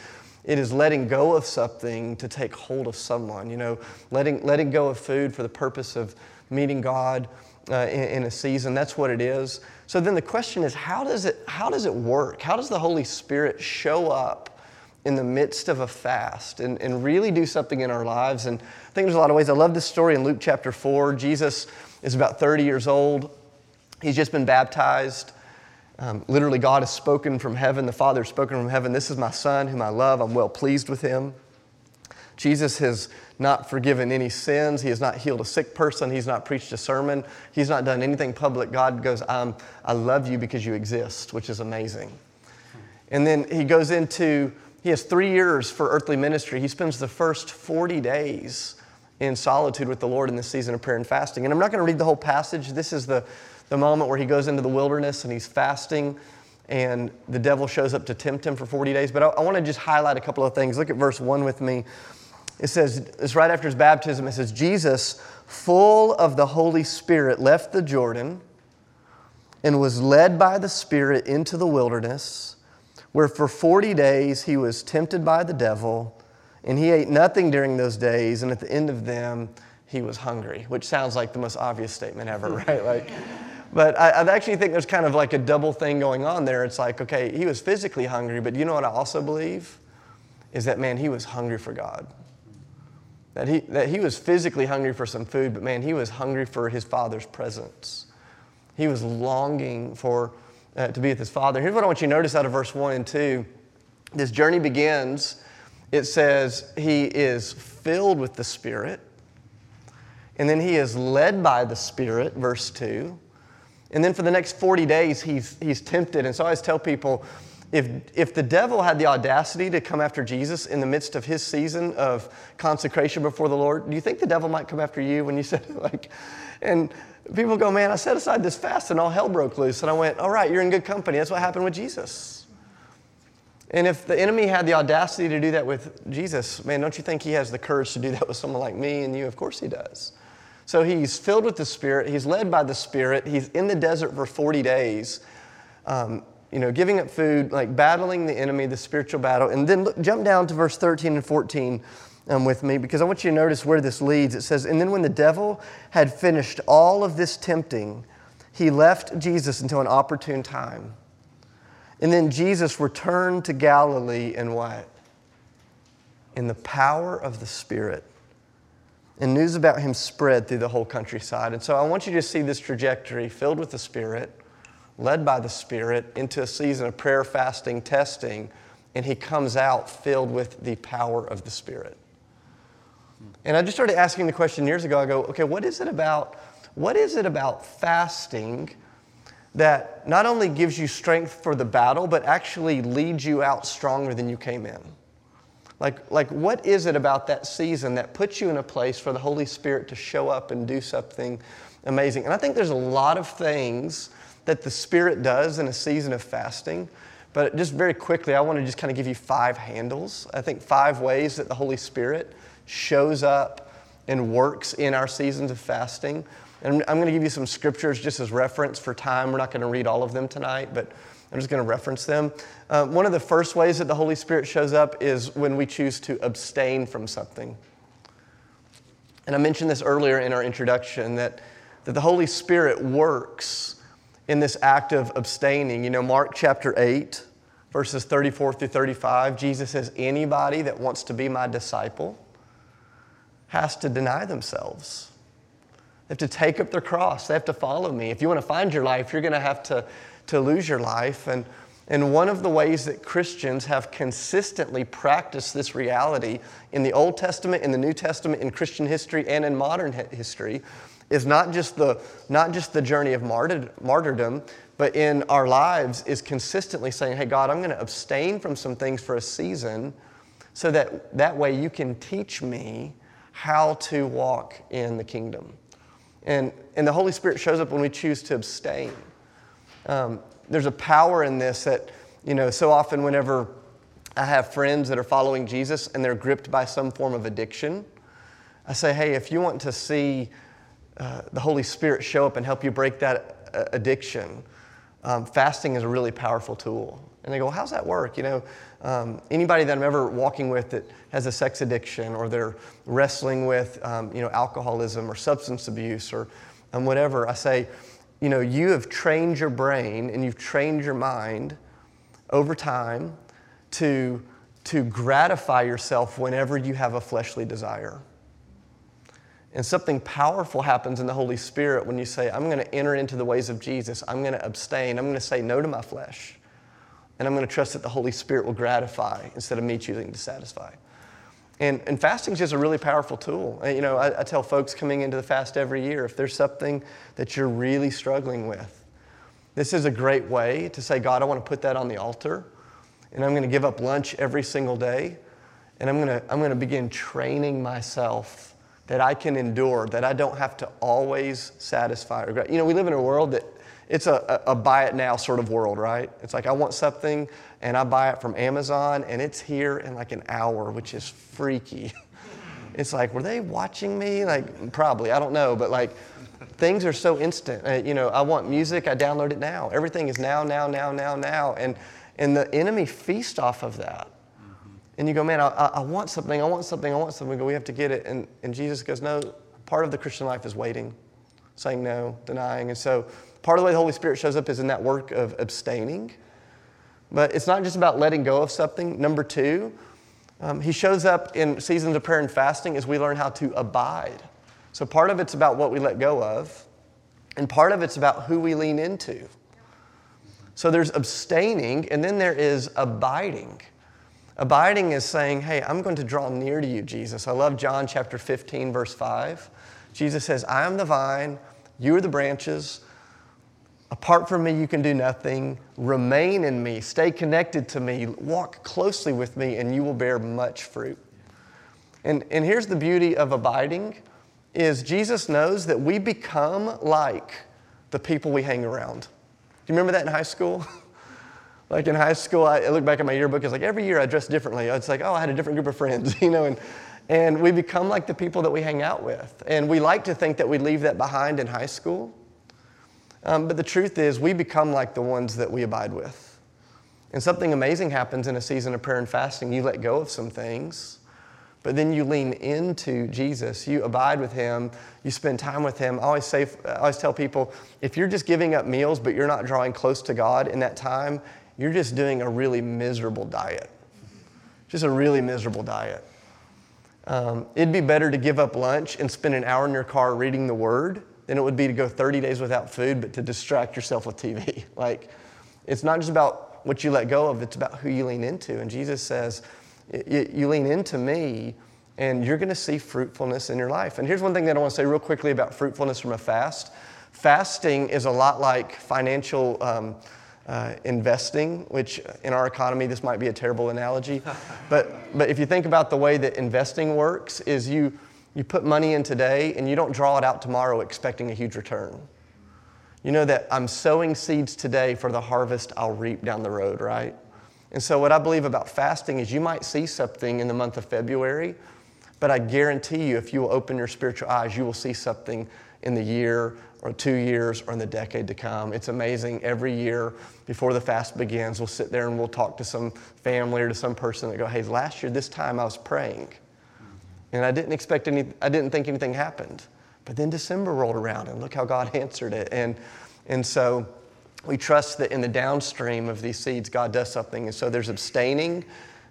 B: it is letting go of something to take hold of someone, you know, letting, letting go of food for the purpose of meeting God uh, in, in, a season. That's what it is. So then the question is, how does it, how does it work? How does the Holy Spirit show up in the midst of a fast and, and really do something in our lives? And I think there's a lot of ways. I love this story in Luke chapter 4. Jesus is about 30 years old. He's just been baptized. Um, literally, God has spoken from heaven. The Father has spoken from heaven. This is my Son whom I love. I'm well pleased with him. Jesus has not forgiven any sins. He has not healed a sick person. He's not preached a sermon. He's not done anything public. God goes, I'm, I love you because you exist, which is amazing. And then he goes into, he has three years for earthly ministry. He spends the first 40 days in solitude with the Lord in this season of prayer and fasting. And I'm not going to read the whole passage. This is the the moment where he goes into the wilderness and he's fasting and the devil shows up to tempt him for 40 days. But I, I want to just highlight a couple of things. Look at verse 1 with me. It says, it's right after his baptism. It says, Jesus, full of the Holy Spirit, left the Jordan and was led by the Spirit into the wilderness, where for 40 days he was tempted by the devil, and he ate nothing during those days, and at the end of them, he was hungry, which sounds like the most obvious statement ever, [LAUGHS] right? Like, but I, I, actually think there's kind of like a double thing going on there. It's like, okay, he was physically hungry, but you know what I also believe? Is that, man, he was hungry for God. That he, that he was physically hungry for some food, but man, he was hungry for his father's presence. He was longing for, uh, to be with his father. Here's what I want you to notice out of verse 1 and 2. this journey begins, it says he is filled with the Spirit, and then he is led by the Spirit, verse 2. And then for the next 40 days, he's, he's tempted. And so I always tell people if, if the devil had the audacity to come after Jesus in the midst of his season of consecration before the Lord, do you think the devil might come after you when you [LAUGHS] said, like, and people go, man, I set aside this fast and all hell broke loose. And I went, all right, you're in good company. That's what happened with Jesus. And if the enemy had the audacity to do that with Jesus, man, don't you think he has the courage to do that with someone like me and you? Of course he does. So he's filled with the Spirit, he's led by the Spirit, he's in the desert for 40 days, um, you know, giving up food, like battling the enemy, the spiritual battle. And then look, jump down to verse 13 and 14 um, with me because I want you to notice where this leads. It says, And then when the devil had finished all of this tempting, he left Jesus until an opportune time. And then Jesus returned to Galilee in what? In the power of the Spirit. And news about him spread through the whole countryside. And so I want you to see this trajectory filled with the Spirit, led by the Spirit, into a season of prayer, fasting, testing, and he comes out filled with the power of the Spirit. And I just started asking the question years ago I go, okay, what is it about? What is it about fasting? that not only gives you strength for the battle, but actually leads you out stronger than you came in. Like, like, what is it about that season that puts you in a place for the Holy Spirit to show up and do something amazing? And I think there's a lot of things that the Spirit does in a season of fasting. But just very quickly, I want to just kind of give you five handles. I think five ways that the Holy Spirit shows up and works in our seasons of fasting. And I'm going to give you some scriptures just as reference for time. We're not going to read all of them tonight, but I'm just going to reference them. Uh, one of the first ways that the Holy Spirit shows up is when we choose to abstain from something. And I mentioned this earlier in our introduction that, that the Holy Spirit works in this act of abstaining. You know, Mark chapter 8, verses 34 through 35, Jesus says, Anybody that wants to be my disciple has to deny themselves they have to take up their cross. They have to follow me. If you want to find your life, you're going to have to, to lose your life. And, and one of the ways that Christians have consistently practiced this reality in the Old Testament, in the New Testament, in Christian history, and in modern history is not just the, not just the journey of martyrdom, but in our lives is consistently saying, hey, God, I'm going to abstain from some things for a season so that that way you can teach me how to walk in the kingdom. And, and the Holy Spirit shows up when we choose to abstain. Um, there's a power in this that, you know, so often whenever I have friends that are following Jesus and they're gripped by some form of addiction, I say, hey, if you want to see uh, the Holy Spirit show up and help you break that uh, addiction, um, fasting is a really powerful tool. And they go, well, how's that work? You know, um, anybody that I'm ever walking with that has a sex addiction or they're wrestling with, um, you know, alcoholism or substance abuse or um, whatever, I say, you know, you have trained your brain and you've trained your mind over time to, to gratify yourself whenever you have a fleshly desire. And something powerful happens in the Holy Spirit when you say, I'm going to enter into the ways of Jesus. I'm going to abstain. I'm going to say no to my flesh. And I'm going to trust that the Holy Spirit will gratify instead of me choosing to satisfy. And, and fasting is just a really powerful tool. Uh, you know, I, I tell folks coming into the fast every year if there's something that you're really struggling with, this is a great way to say, God, I want to put that on the altar. And I'm going to give up lunch every single day. And I'm going to, I'm going to begin training myself that I can endure, that I don't have to always satisfy or You know, we live in a world that it's a, a, buy it now sort of world, right? It's like I want something and I buy it from Amazon and it's here in like an hour, which is freaky. [LAUGHS] It's like, were they watching me? Like, probably, I don't know, but like things are so instant. Uh, you know, I want music, I download it now. Everything is now, now, now, now, now. And, and the enemy feast off of that. And you go, man, I, I want something, I want something, I want something. We go, we have to get it. And, and Jesus goes, no, part of the Christian life is waiting, saying no, denying. And so Part of the way the Holy Spirit shows up is in that work of abstaining. But it's not just about letting go of something. Number two, um, he shows up in seasons of prayer and fasting as we learn how to abide. So part of it's about what we let go of, and part of it's about who we lean into. So there's abstaining, and then there is abiding. Abiding is saying, Hey, I'm going to draw near to you, Jesus. I love John chapter 15, verse 5. Jesus says, I am the vine, you are the branches. Apart from me, you can do nothing. Remain in me, stay connected to me, walk closely with me, and you will bear much fruit. And, and here's the beauty of abiding is Jesus knows that we become like the people we hang around. Do you remember that in high school? [LAUGHS] like in high school, I, look back at my yearbook, it's like every year I dress differently. It's like, oh, I had a different group of friends, [LAUGHS] you know, and, and we become like the people that we hang out with. And we like to think that we leave that behind in high school. Um, but the truth is, we become like the ones that we abide with. And something amazing happens in a season of prayer and fasting. You let go of some things, but then you lean into Jesus. You abide with Him. You spend time with Him. I always say, I always tell people, if you're just giving up meals, but you're not drawing close to God in that time, you're just doing a really miserable diet. Just a really miserable diet. Um, it'd be better to give up lunch and spend an hour in your car reading the Word than it would be to go 30 days without food, but to distract yourself with TV. [LAUGHS] Like, it's not just about what you let go of, it's about who you lean into. And Jesus says, You lean into me, and you're going to see fruitfulness in your life. And here's one thing that I want to say real quickly about fruitfulness from a fast fasting is a lot like financial. Um, uh, investing, which in our economy this might be a terrible analogy, [LAUGHS] but but if you think about the way that investing works, is you you put money in today and you don't draw it out tomorrow expecting a huge return. You know that I'm sowing seeds today for the harvest I'll reap down the road, right? And so, what I believe about fasting is you might see something in the month of February, but I guarantee you, if you will open your spiritual eyes, you will see something in the year or two years or in the decade to come. It's amazing. Every year before the fast begins, we'll sit there and we'll talk to some family or to some person that go, Hey, last year, this time I was praying. And I didn't expect any, I didn't think anything happened. But then December rolled around and look how God [LAUGHS] answered it. And, and so we trust that in the downstream of these seeds, God does something. And so there's abstaining,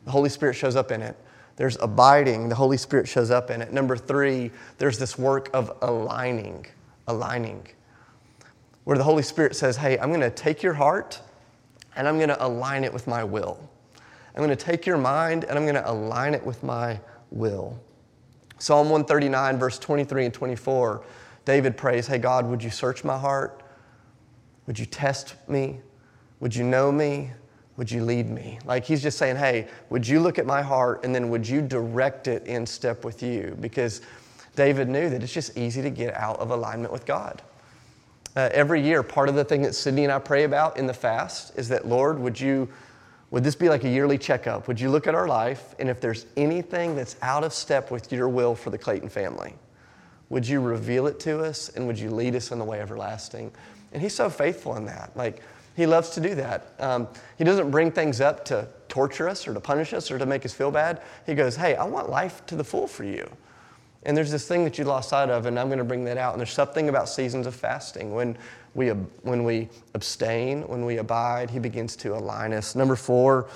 B: the Holy Spirit shows up in it. There's abiding, the Holy Spirit shows up in it. Number three, there's this work of aligning, aligning, where the Holy Spirit says, Hey, I'm going to take your heart and I'm going to align it with my will. I'm going to take your mind and I'm going to align it with my will. Psalm 139, verse 23 and 24, David prays, Hey, God, would you search my heart? Would you test me? Would you know me? Would you lead me? Like he's just saying, Hey, would you look at my heart and then would you direct it in step with you? Because David knew that it's just easy to get out of alignment with God. Uh, every year, part of the thing that Sydney and I pray about in the fast is that, Lord, would you would this be like a yearly checkup? Would you look at our life and if there's anything that's out of step with your will for the Clayton family, would you reveal it to us and would you lead us in the way everlasting? And he's so faithful in that. Like, he loves to do that. Um, he doesn't bring things up to torture us or to punish us or to make us feel bad. He goes, Hey, I want life to the full for you. And there's this thing that you lost sight of, and I'm going to bring that out. And there's something about seasons of fasting. When we, when we abstain, when we abide, He begins to align us. Number four,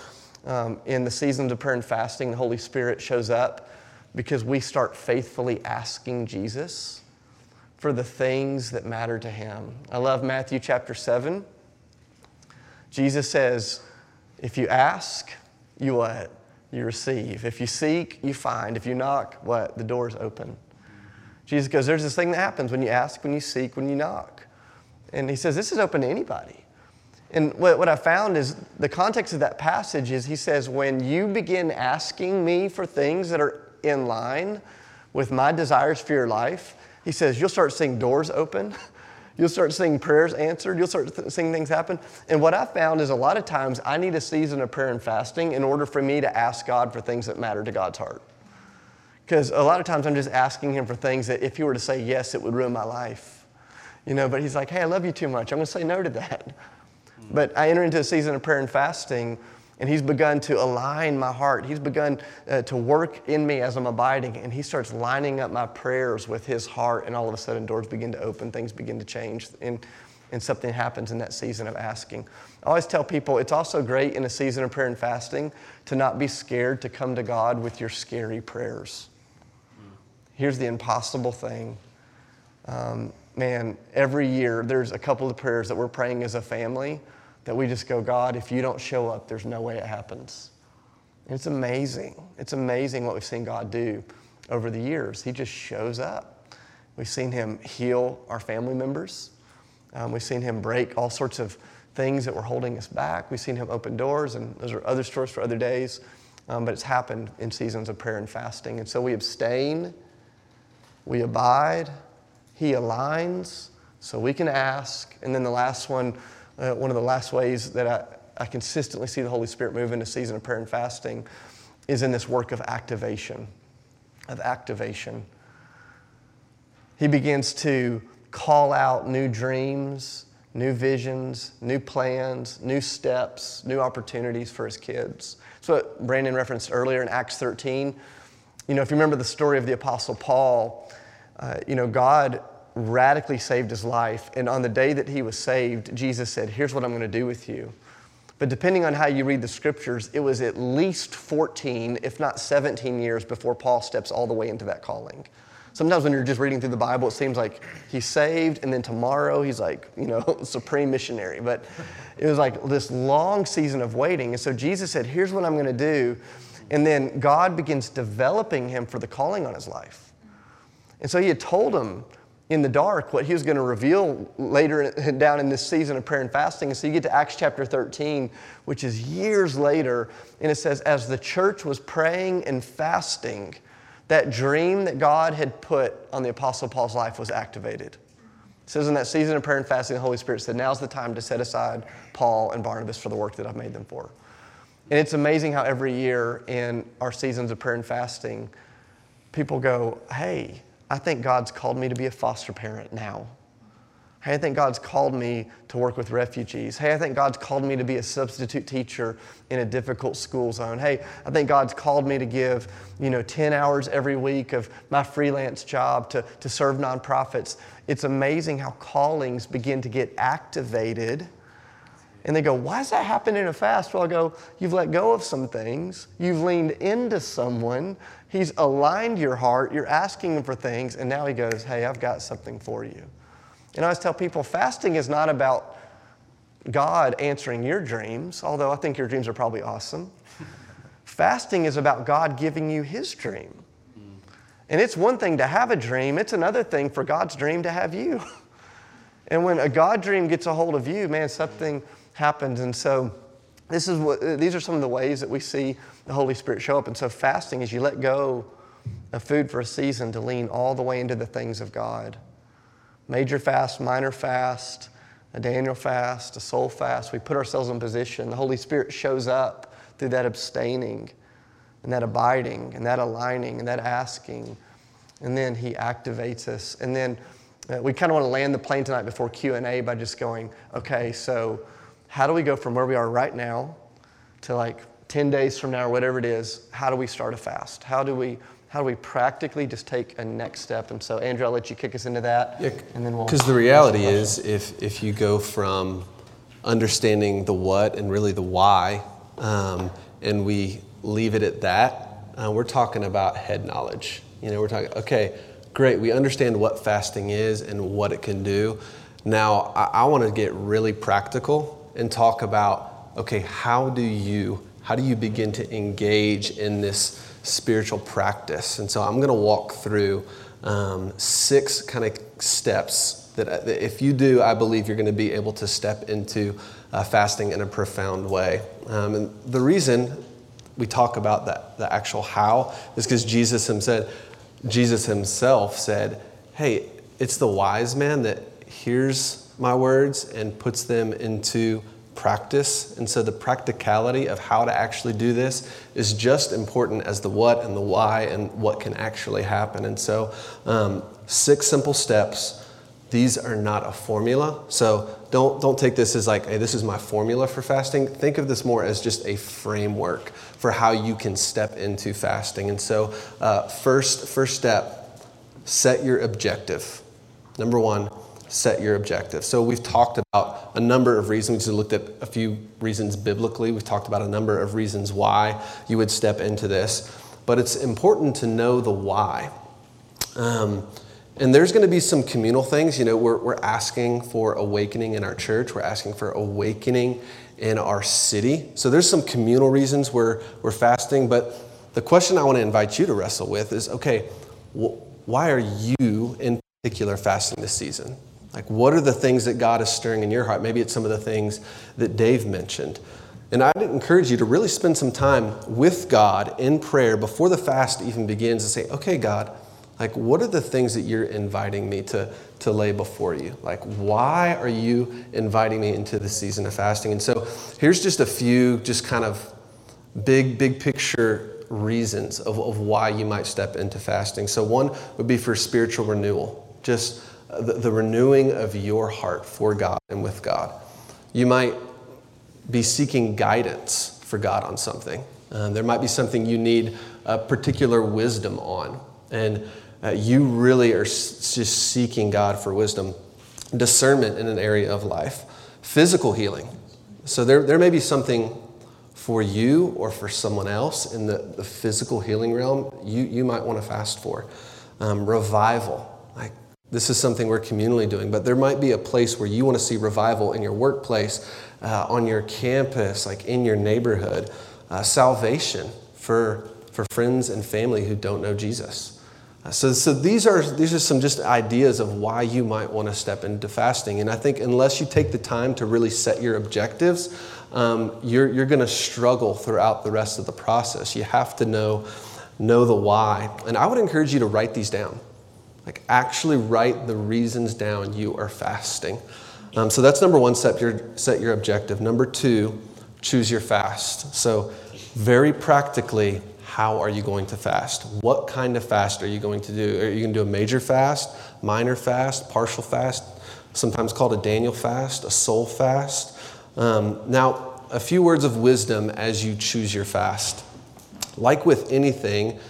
B: um, in the seasons of prayer and fasting, the Holy Spirit shows up because we start faithfully asking Jesus for the things that matter to Him. I love Matthew chapter 7. Jesus says, If you ask, you what? You receive. If you seek, you find. If you knock, what? The door's open. Jesus goes, There's this thing that happens when you ask, when you seek, when you knock. And he says, This is open to anybody. And what, what I found is the context of that passage is he says, When you begin asking me for things that are in line with my desires for your life, he says, You'll start seeing doors open. [LAUGHS] You'll start seeing prayers answered. You'll start th- seeing things happen. And what I found is a lot of times I need a season of prayer and fasting in order for me to ask God for things that matter to God's heart. Because a lot of times I'm just asking Him for things that if He were to say yes, it would ruin my life. You know, but he's like, hey, I love you too much. I'm going to say no to that. But I enter into a season of prayer and fasting, and he's begun to align my heart. He's begun uh, to work in me as I'm abiding, and he starts lining up my prayers with his heart, and all of a sudden doors begin to open, things begin to change, and, and something happens in that season of asking. I always tell people it's also great in a season of prayer and fasting to not be scared to come to God with your scary prayers. Here's the impossible thing. Um, man, every year there's a couple of prayers that we're praying as a family that we just go, God, if you don't show up, there's no way it happens. And it's amazing. It's amazing what we've seen God do over the years. He just shows up. We've seen Him heal our family members. Um, we've seen Him break all sorts of things that were holding us back. We've seen Him open doors, and those are other stories for other days. Um, but it's happened in seasons of prayer and fasting. And so we abstain, we abide, He aligns, so we can ask. And then the last one, uh, one of the last ways that I, I consistently see the Holy Spirit move in a season of prayer and fasting is in this work of activation. Of activation. He begins to call out new dreams, new visions, new plans, new steps, new opportunities for his kids. So, what Brandon referenced earlier in Acts 13. You know, if you remember the story of the Apostle Paul, uh, you know, God radically saved his life. And on the day that he was saved, Jesus said, Here's what I'm going to do with you. But depending on how you read the scriptures, it was at least 14, if not 17 years before Paul steps all the way into that calling. Sometimes when you're just reading through the Bible, it seems like he's saved, and then tomorrow he's like, you know, [LAUGHS] supreme missionary. But it was like this long season of waiting. And so Jesus said, Here's what I'm going to do. And then God begins developing him for the calling on his life. And so he had told him, in the dark what he was going to reveal later down in this season of prayer and fasting. And so you get to Acts chapter 13, which is years later, and it says, As the church was praying and fasting, that dream that God had put on the Apostle Paul's life was activated. It says in that season of prayer and fasting, the Holy Spirit said, Now's the time to set aside Paul and Barnabas for the work that I've made them for. And it's amazing how every year in our seasons of prayer and fasting, people go, Hey, I think God's called me to be a foster parent now. Hey, I think God's called me to work with refugees. Hey, I think God's called me to be a substitute teacher in a difficult school zone. Hey, I think God's called me to give, you know, 10 hours every week of my freelance job to, to serve nonprofits. It's amazing how callings begin to get activated. And they go, why is that happening in a fast? Well, I go, you've let go of some things. You've leaned into someone He's aligned your heart. You're asking Him for things, and now He goes, Hey, I've got something for you. And I always tell people fasting is not about God answering your dreams, although I think your dreams are probably awesome. [LAUGHS] fasting is about God giving you His dream. And it's one thing to have a dream, it's another thing for God's dream to have you. [LAUGHS] and when a God dream gets a hold of you, man, something happens. And so, this is what, these are some of the ways that we see the Holy Spirit show up. And so, fasting is you let go of food for a season to lean all the way into the things of God. Major fast, minor fast, a Daniel fast, a soul fast. We put ourselves in position. The Holy Spirit shows up through that abstaining and that abiding and that aligning and that asking. And then He activates us. And then uh, we kind of want to land the plane tonight before Q&A by just going, okay, so how do we go from where we are right now to like 10 days from now or whatever it is, how do we start a fast? How do we how do we practically just take a next step? And so, Andrew, I'll let you kick us into that.
A: Yeah, and then we'll. Because the reality is, if, if you go from understanding the what and really the why, um, and we leave it at that, uh, we're talking about head knowledge. You know, we're talking, okay, great, we understand what fasting is and what it can do. Now, I, I want to get really practical and talk about okay, how do you how do you begin to engage in this spiritual practice? And so I'm going to walk through um, six kind of steps that, if you do, I believe you're going to be able to step into uh, fasting in a profound way. Um, and the reason we talk about that, the actual how is because Jesus himself, Jesus himself said, "Hey, it's the wise man that hears my words and puts them into practice. And so the practicality of how to actually do this is just important as the what and the why and what can actually happen. And so, um, six simple steps. These are not a formula. So don't, don't take this as like, hey, this is my formula for fasting. Think of this more as just a framework for how you can step into fasting. And so, uh, first, first step, set your objective. Number one, set your objective. So we've talked about a number of reasons. We looked at a few reasons biblically. We've talked about a number of reasons why you would step into this. But it's important to know the why. Um, And there's going to be some communal things. You know, we're, we're asking for awakening in our church, we're asking for awakening in our city. So there's some communal reasons we're, we're fasting. But the question I want to invite you to wrestle with is okay, wh- why are you in particular fasting this season? Like, what are the things that God is stirring in your heart? Maybe it's some of the things that Dave mentioned. And I'd encourage you to really spend some time with God in prayer before the fast even begins and say, okay, God, like, what are the things that you're inviting me to, to lay before you? Like, why are you inviting me into the season of fasting? And so here's just a few, just kind of big, big picture reasons of, of why you might step into fasting. So, one would be for spiritual renewal, just the, the renewing of your heart for God and with God. You might be seeking guidance for God on something. Uh, there might be something you need a particular wisdom on. And uh, you really are s- just seeking God for wisdom, discernment in an area of life, physical healing. So there, there may be something for you or for someone else in the, the physical healing realm you, you might want to fast for. Um, revival. This is something we're communally doing, but there might be a place where you want to see revival in your workplace, uh, on your campus, like in your neighborhood. Uh, salvation for, for friends and family who don't know Jesus. Uh, so, so these are these are some just ideas of why you might want to step into fasting. And I think unless you take the time to really set your objectives, um, you're you're going to struggle throughout the rest of the process. You have to know know the why. And I would encourage you to write these down. Like actually write the reasons down you are fasting. Um, so that's number one. Set your set your objective. Number two, choose your fast. So very practically how are you going to fast? What kind of fast are you going to do? Are you going to do a major fast, minor fast, partial fast, sometimes called a Daniel fast, a soul fast? Um, now, a few words of wisdom as you choose your fast. Like with anything,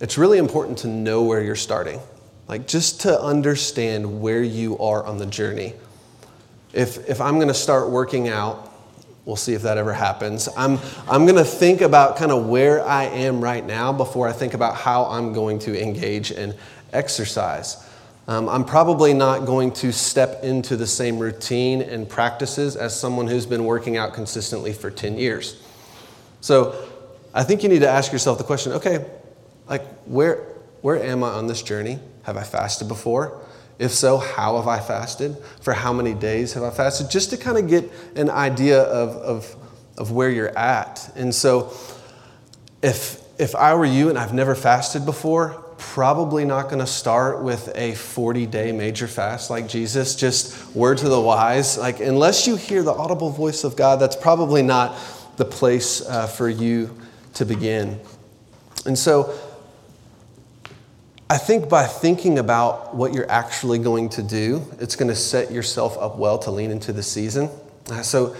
A: it's really important to know where you're starting, like just to understand where you are on the journey. If, if I'm going to start working out, We'll see if that ever happens. I'm, I'm going to think about kind of where I am right now before I think about how I'm going to engage in exercise. Um, I'm probably not going to step into the same routine and practices as someone who's been working out consistently for 10 years. So I think you need to ask yourself the question okay, like, where, where am I on this journey? Have I fasted before? If so, how have I fasted? For how many days have I fasted? Just to kind of get an idea of, of, of where you're at. And so, if, if I were you and I've never fasted before, probably not going to start with a 40 day major fast like Jesus, just word to the wise. Like, unless you hear the audible voice of God, that's probably not the place uh, for you to begin. And so, I think by thinking about what you're actually going to do, it's going to set yourself up well to lean into the season. Uh, so,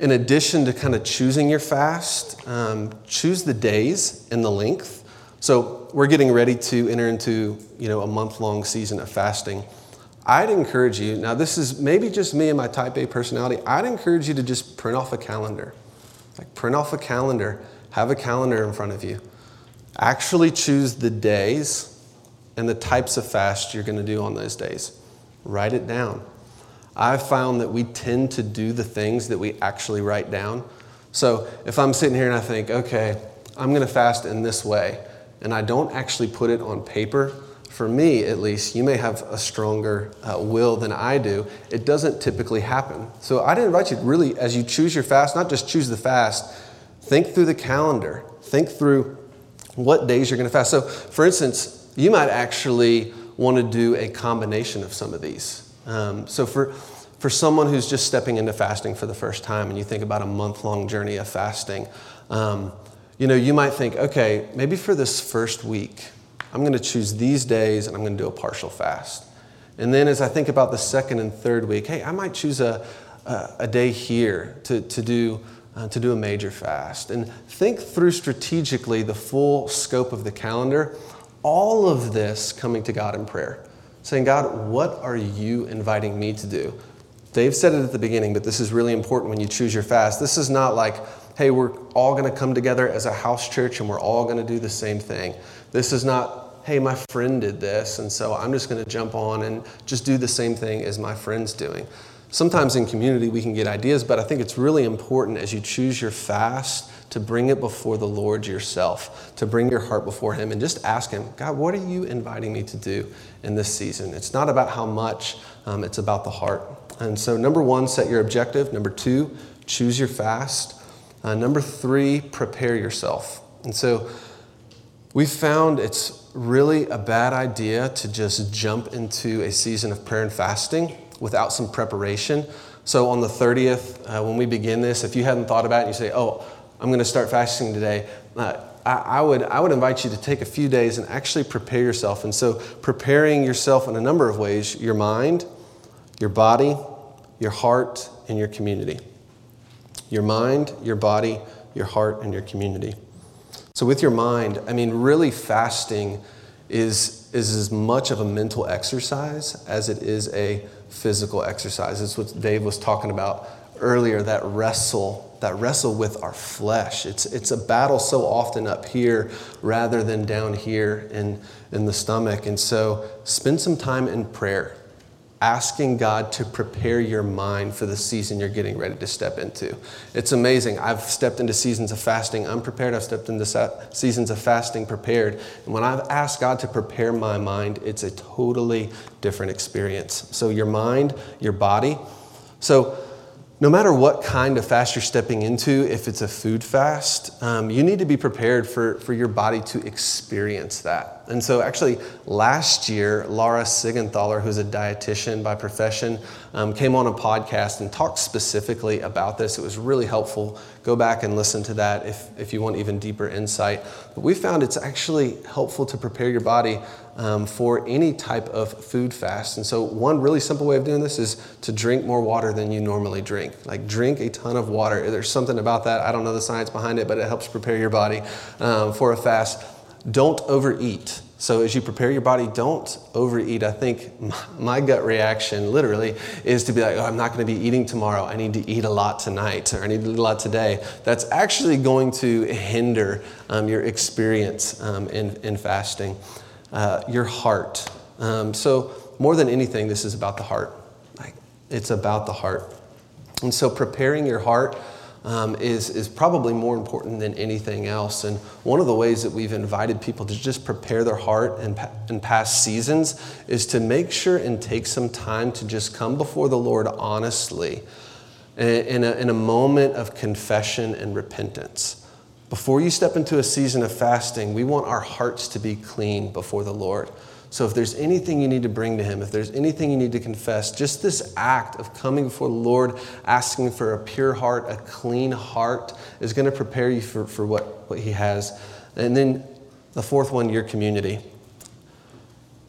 A: in addition to kind of choosing your fast, um, choose the days and the length. So, we're getting ready to enter into you know a month long season of fasting. I'd encourage you. Now, this is maybe just me and my Type A personality. I'd encourage you to just print off a calendar, like print off a calendar, have a calendar in front of you. Actually, choose the days and the types of fast you're going to do on those days. Write it down. I've found that we tend to do the things that we actually write down. So if I'm sitting here and I think, okay, I'm going to fast in this way, and I don't actually put it on paper, for me at least, you may have a stronger uh, will than I do. It doesn't typically happen. So I'd invite you really, as you choose your fast, not just choose the fast, think through the calendar, think through what days you're going to fast. So, for instance, you might actually want to do a combination of some of these. Um, so, for, for someone who's just stepping into fasting for the first time and you think about a month long journey of fasting, um, you know, you might think, okay, maybe for this first week, I'm going to choose these days and I'm going to do a partial fast. And then as I think about the second and third week, hey, I might choose a, a, a day here to, to, do, uh, to do a major fast. And think through strategically the full scope of the calendar all of this coming to God in prayer, saying, God, what are you inviting me to do? Dave said it at the beginning, but this is really important when you choose your fast. This is not like, hey, we're all going to come together as a house church and we're all going to do the same thing. This is not, hey, my friend did this, and so I'm just going to jump on and just do the same thing as my friend's doing. Sometimes in community we can get ideas, but I think it's really important as you choose your fast to bring it before the Lord yourself, to bring your heart before Him and just ask Him, God, what are you inviting me to do in this season? It's not about how much, um, it's about the heart. And so, number one, set your objective. Number two, choose your fast. Uh, number three, prepare yourself. And so, we found it's really a bad idea to just jump into a season of prayer and fasting without some preparation. So, on the 30th, uh, when we begin this, if you hadn't thought about it, you say, Oh, I'm going to start fasting today. Uh, I, I, would, I would invite you to take a few days and actually prepare yourself. And so, preparing yourself in a number of ways your mind, your body, your heart, and your community. Your mind, your body, your heart, and your community. So, with your mind, I mean, really fasting is, is as much of a mental exercise as it is a physical exercise. It's what Dave was talking about earlier that wrestle, that wrestle with our flesh. It's, it's a battle so often up here rather than down here in, in the stomach. And so, spend some time in prayer asking God to prepare your mind for the season you're getting ready to step into. It's amazing. I've stepped into seasons of fasting unprepared, I've stepped into seasons of fasting prepared. And when I've asked God to prepare my mind, it's a totally different experience. So, your mind, your body. So, no matter what kind of fast you're stepping into, if it's a food fast, um, you need to be prepared for, for your body to experience that. And so, actually, last year, Laura Sigenthaler, who's a dietitian by profession, um, came on a podcast and talked specifically about this. It was really helpful. Go back and listen to that if, if you want even deeper insight. But we found it's actually helpful to prepare your body um, for any type of food fast. And so, one really simple way of doing this is to drink more water than you normally drink. Like, drink a ton of water. There's something about that. I don't know the science behind it, but it helps prepare your body um, for a fast don't overeat. So, as you prepare your body, don't overeat. I think my gut reaction, literally, is to be like, oh, I'm not going to be eating tomorrow. I need to eat a lot tonight, or I need to eat a lot today. That's actually going to hinder um, your experience um, in, in fasting. Uh, your heart. Um, so, more than anything, this is about the heart. Like, it's about the heart. And so, preparing your heart um, is, is probably more important than anything else. And one of the ways that we've invited people to just prepare their heart in, in past seasons is to make sure and take some time to just come before the Lord honestly in a, in a moment of confession and repentance. Before you step into a season of fasting, we want our hearts to be clean before the Lord. So if there's anything you need to bring to Him, if there's anything you need to confess, just this act of coming before the Lord, asking for a pure heart, a clean heart, is going to prepare you for, for what, what He has. And then the fourth one, your community.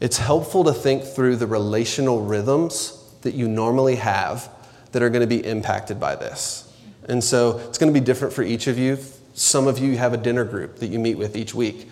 A: It's helpful to think through the relational rhythms that you normally have that are going to be impacted by this. And so it's going to be different for each of you. Some of you have a dinner group that you meet with each week.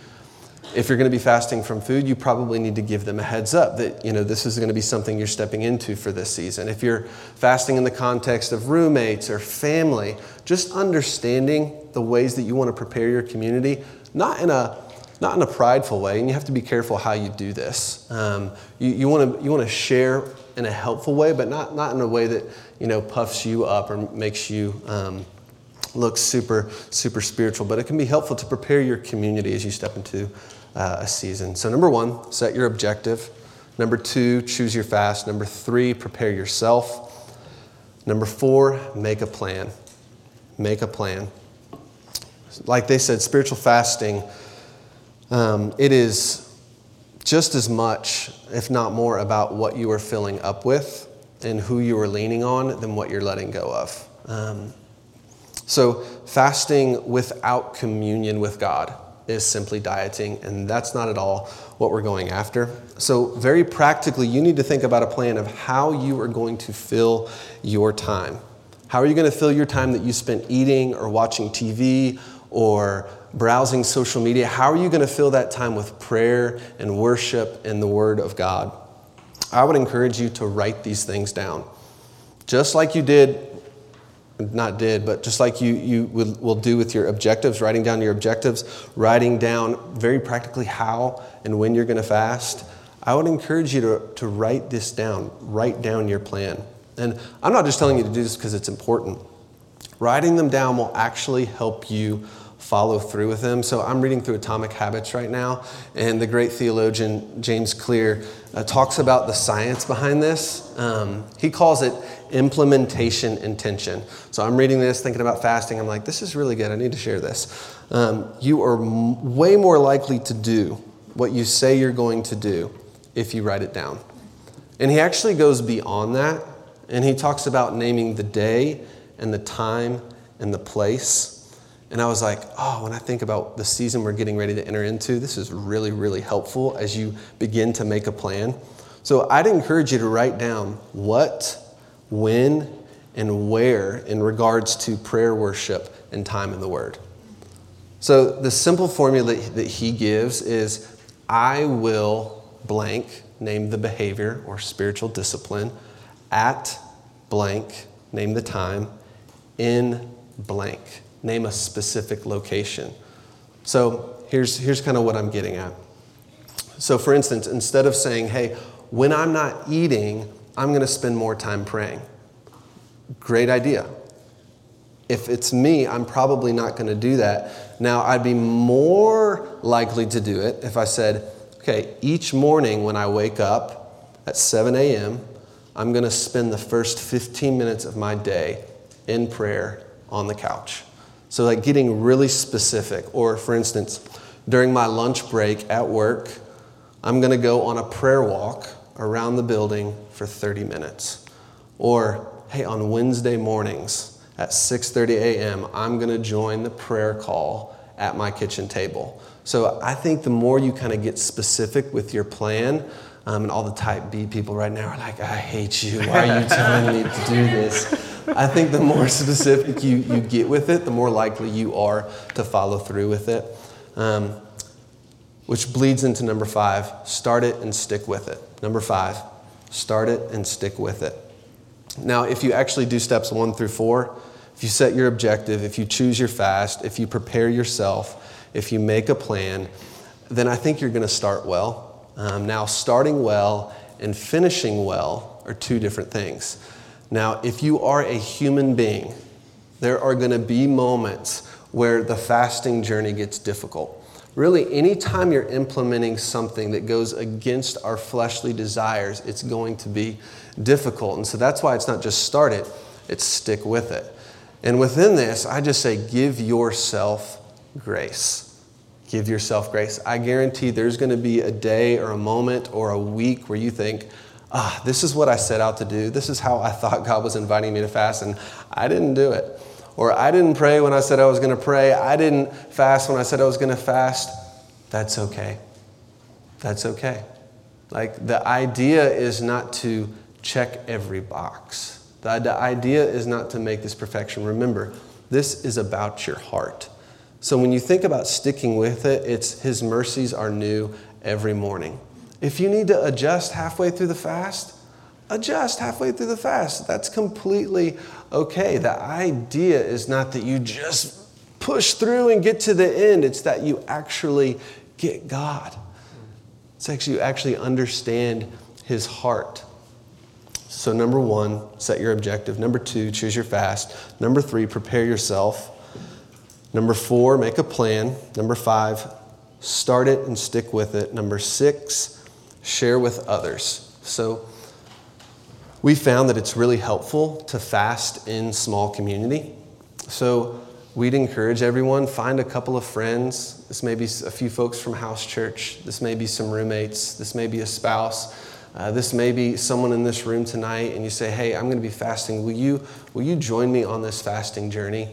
A: If you're going to be fasting from food, you probably need to give them a heads up that, you know, this is going to be something you're stepping into for this season. If you're fasting in the context of roommates or family, just understanding the ways that you want to prepare your community, not in a not in a prideful way, and you have to be careful how you do this. Um, you, want to you want to share in a helpful way, but not not in a way that you know puffs you up or makes you um, look super super spiritual. But it can be helpful to prepare your community as you step into uh, a season. So, number one, set your objective. Number two, choose your fast. Number three, prepare yourself. Number four, make a plan. Make a plan. Like they said, spiritual fasting, um, it is just as much, if not more, about what you are filling up with and who you are leaning on than what you're letting go of. Um, so, fasting without communion with God is simply dieting, and that's not at all what we're going after. So, very practically, you need to think about a plan of how you are going to fill your time. How are you going to fill your time that you spent eating or watching TV or browsing social media? How are you going to fill that time with prayer and worship and the Word of God? I would encourage you to write these things down. Just like you did not did, but just like you, you will, will do with your objectives, writing down your objectives, writing down very practically how and when you're going to fast, I would encourage you to, to write this down. Write down your plan. And I'm not just telling you to do this because it's important. Writing them down will actually help you follow through with them. So I'm reading through Atomic Habits right now, and the great theologian James Clear uh, talks about the science behind this. Um, he calls it implementation intention. So I'm reading this, thinking about fasting. I'm like, this is really good. I need to share this. Um, you are m- way more likely to do what you say you're going to do if you write it down. And he actually goes beyond that, and he talks about naming the day and the time and the place. And I was like, oh, when I think about the season we're getting ready to enter into, this is really, really helpful as you begin to make a plan. So I'd encourage you to write down what, when, and where in regards to prayer, worship, and time in the Word. So the simple formula that he gives is I will blank, name the behavior or spiritual discipline, at blank, name the time, in blank name a specific location. So here's, here's kind of what I'm getting at. So, for instance, instead of saying, hey, when I'm not eating, I'm going to spend more time praying. Great idea. If it's me, I'm probably not going to do that. Now, I'd be more likely to do it if I said, okay, each morning when I wake up at 7 a.m., I'm going to spend the first 15 minutes of my day in prayer on the couch. So, like getting really specific. Or, for instance, during my lunch break at work, I'm going to go on a prayer walk around the building for 30 minutes. Or, hey, on Wednesday mornings at 6:30 a.m., I'm going to join the prayer call at my kitchen table. So, I think the more you kind of get specific with your plan, um, and all the type B people right now are like, I hate you. Why are you [LAUGHS] telling me to do this? I think the more [LAUGHS] specific you, you get with it, the more likely you are to follow through with it. Um, which bleeds into number five start it and stick with it. Number five, start it and stick with it. Now, if you actually do steps one through four, if you set your objective, if you choose your fast, if you prepare yourself, if you make a plan, then I think you're going to start well. Um, now, starting well and finishing well are two different things. Now, if you are a human being, there are going to be moments where the fasting journey gets difficult. Really, anytime you're implementing something that goes against our fleshly desires, it's going to be difficult. And so that's why it's not just start it, it's stick with it. And within this, I just say give yourself grace. Give yourself grace. I guarantee there's going to be a day or a moment or a week where you think, ah, this is what I set out to do. This is how I thought God was inviting me to fast, and I didn't do it. Or I didn't pray when I said I was going to pray. I didn't fast when I said I was going to fast. That's okay. That's okay. Like the idea is not to check every box. The, the idea is not to make this perfection. Remember, this is about your heart. So when you think about sticking with it, it's His mercies are new every morning. If you need to adjust halfway through the fast, adjust halfway through the fast. That's completely okay. The idea is not that you just push through and get to the end, it's that you actually get God. It's actually you actually understand his heart. So, number one, set your objective. Number two, choose your fast. Number three, prepare yourself. Number four, make a plan. Number five, start it and stick with it. Number six, share with others. So, we found that it's really helpful to fast in small community. So, we'd encourage everyone find a couple of friends. This may be a few folks from house church. This may be some roommates. This may be a spouse. Uh, this may be someone in this room tonight, and you say, "Hey, I'm going to be fasting. Will you will you join me on this fasting journey?"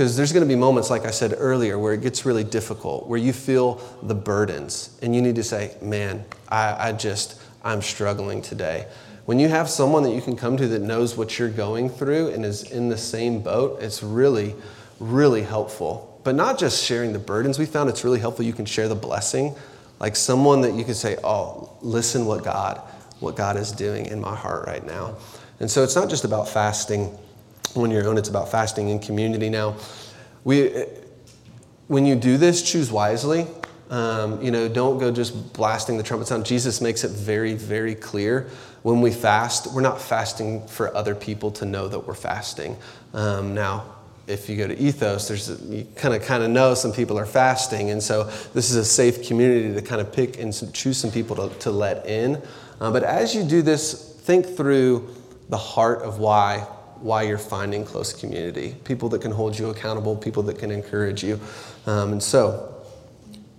A: Because there's going to be moments, like I said earlier, where it gets really difficult, where you feel the burdens, and you need to say, Man, I, I just, I'm struggling today. When you have someone that you can come to that knows what you're going through and is in the same boat, it's really, really helpful. But not just sharing the burdens, we found it's really helpful. You can share the blessing, like someone that you can say, Oh, listen what God, what God is doing in my heart right now. And so it's not just about fasting on your own. It's about fasting in community now. We, when you do this, choose wisely. Um, you know, don't go just blasting the trumpet sound. Jesus makes it very, very clear. When we fast, we're not fasting for other people to know that we're fasting. Um, now, if you go to Ethos, there's a, you kind of kind of know some people are fasting, and so this is a safe community to kind of pick and choose some people to, to let in. Uh, but as you do this, think through the heart of why why you're finding close community, people that can hold you accountable, people that can encourage you, um, and so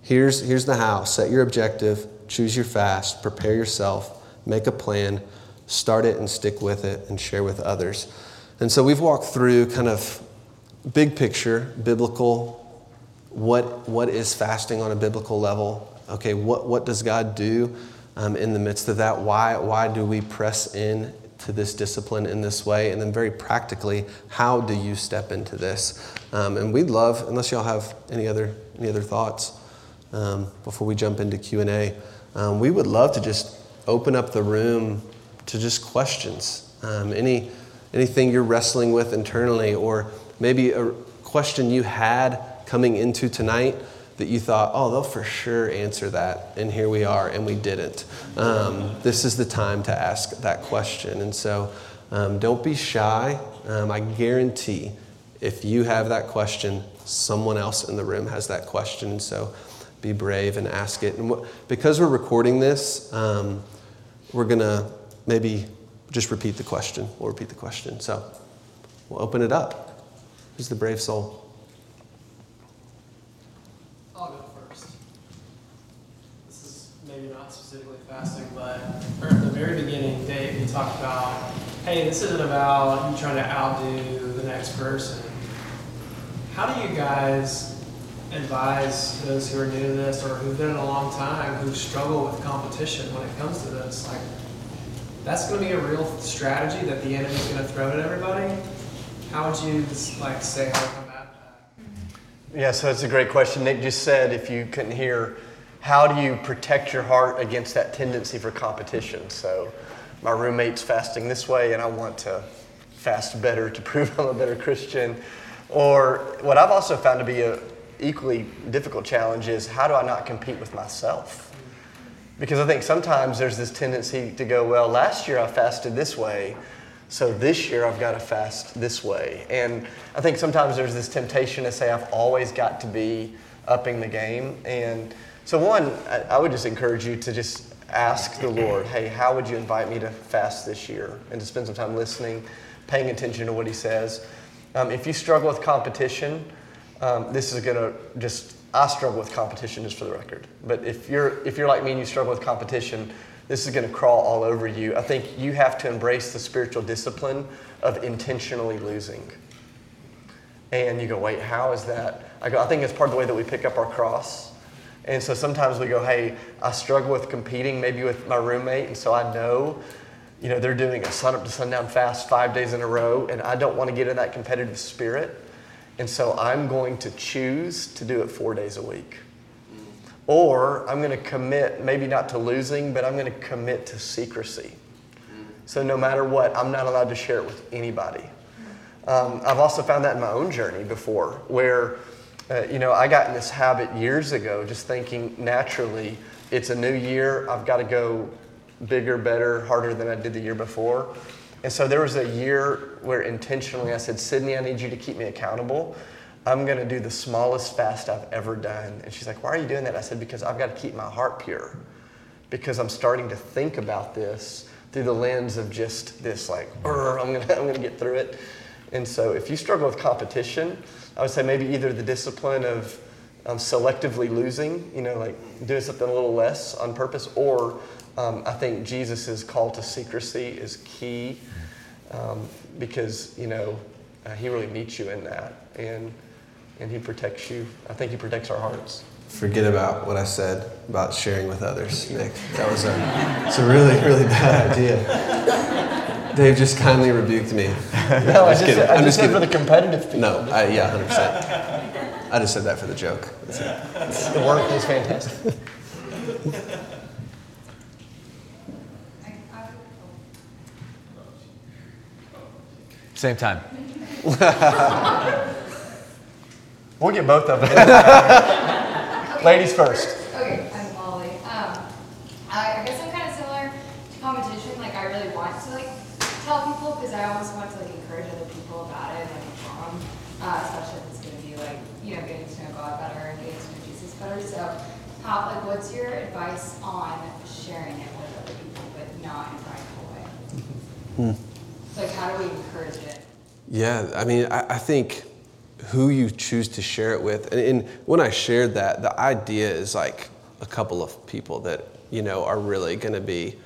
A: here's here's the how. Set your objective, choose your fast, prepare yourself, make a plan, start it and stick with it, and share with others. And so we've walked through kind of big picture, biblical, what, what is fasting on a biblical level? Okay, what, what does God do um, in the midst of that? Why, why do we press in to this discipline in this way? And then very practically, how do you step into this? Um, and we'd love, unless y'all have any other, any other thoughts um, before we jump into Q&A, um, we would love to just open up the room to just questions. Um, any, anything you're wrestling with internally or maybe a question you had coming into tonight that you thought, oh, they'll for sure answer that. And here we are, and we didn't. Um, this is the time to ask that question. And so um, don't be shy. Um, I guarantee if you have that question, someone else in the room has that question. So be brave and ask it. And because we're recording this, um, we're going to maybe just repeat the question. We'll repeat the question. So we'll open it up. Who's the brave soul?
C: I'll go first. This is maybe not specifically fasting, but at the very talked about, hey, this isn't about you trying to outdo the next person. How do you guys advise those who are new to this or who've been in a long time who struggle with competition when it comes to this? Like, that's going to be a real strategy that the enemy's going to throw at everybody. How would you just like say how to that?
B: Yeah, so that's a great question. Nick just said, if you couldn't hear, how do you protect your heart against that tendency for competition? So, my roommate's fasting this way, and I want to fast better to [LAUGHS] prove I'm a better Christian. Or what I've also found to be a equally difficult challenge is how do I not compete with myself? Because I think sometimes there's this tendency to go, well, last year I fasted this way, so this year I've got to fast this way. And I think sometimes there's this temptation to say I've always got to be upping the game. And so, one, I would just encourage you to just ask the Lord, hey, how would you invite me to fast this year? And to spend some time listening, paying attention to what He says. Um, if you struggle with competition, um, this is going to just, I struggle with competition just for the record. But if you're, if you're like me and you struggle with competition, this is going to crawl all over you. I think you have to embrace the spiritual discipline of intentionally losing. And you go, wait, how is that? I go, I think it's part of the way that we pick up our cross. And so sometimes we go, hey, I struggle with competing maybe with my roommate, and so I know, you know, they're doing a sun up to sundown fast five days in a row, and I don't want to get in that competitive spirit. And so I'm going to choose to do it four days a week. Or I'm going to commit, maybe not to losing, but I'm going to commit to secrecy. So no matter what, I'm not allowed to share it with anybody. Um, I've also found that in my own journey before, where, uh, you know, I got in this habit years ago, just thinking naturally, it's a new year, I've got to go bigger, better, harder than I did the year before. And so there was a year where intentionally I said, Sydney, I need you to keep me accountable. I'm going to do the smallest fast I've ever done. And she's like, Why are you doing that? I said, Because I've got to keep my heart pure. Because I'm starting to think about this through the lens of just this, like, I'm going to I'm going to get through it. And so if you struggle with competition, I would say maybe either the discipline of um, selectively losing, you know, like doing something a little less on purpose, or um, I think Jesus' call to secrecy is key um, because, you know, uh, he really meets you in that. And and He protects you. I think He protects our hearts.
A: Forget about what I said about sharing with others, Nick. That was a, it's a really, really bad idea. Dave just kindly rebuked me. [LAUGHS]
B: No, I'm just, kidding. I I'm just, kidding. for the competitive people.
A: No, I, yeah, 100%. I just said that for the joke.
B: The work is fantastic.
D: Same time. [LAUGHS]
B: we'll get both of them. [LAUGHS] Ladies first.
E: Okay, I'm Molly. Um, I, I guess I'm kind of similar to competition. Like, I really want to like tell people because I always want to like encourage other people about it and like inform them, uh, especially if it's going to be like you know getting to know God better and getting to know Jesus better. So, how like what's your advice on sharing it with other people, but not in a prideful way? Like, how do we encourage it?
A: Yeah, I mean, I, I think who you choose to share it with, and, and when I shared that, the idea is like a couple of people that you know are really going to be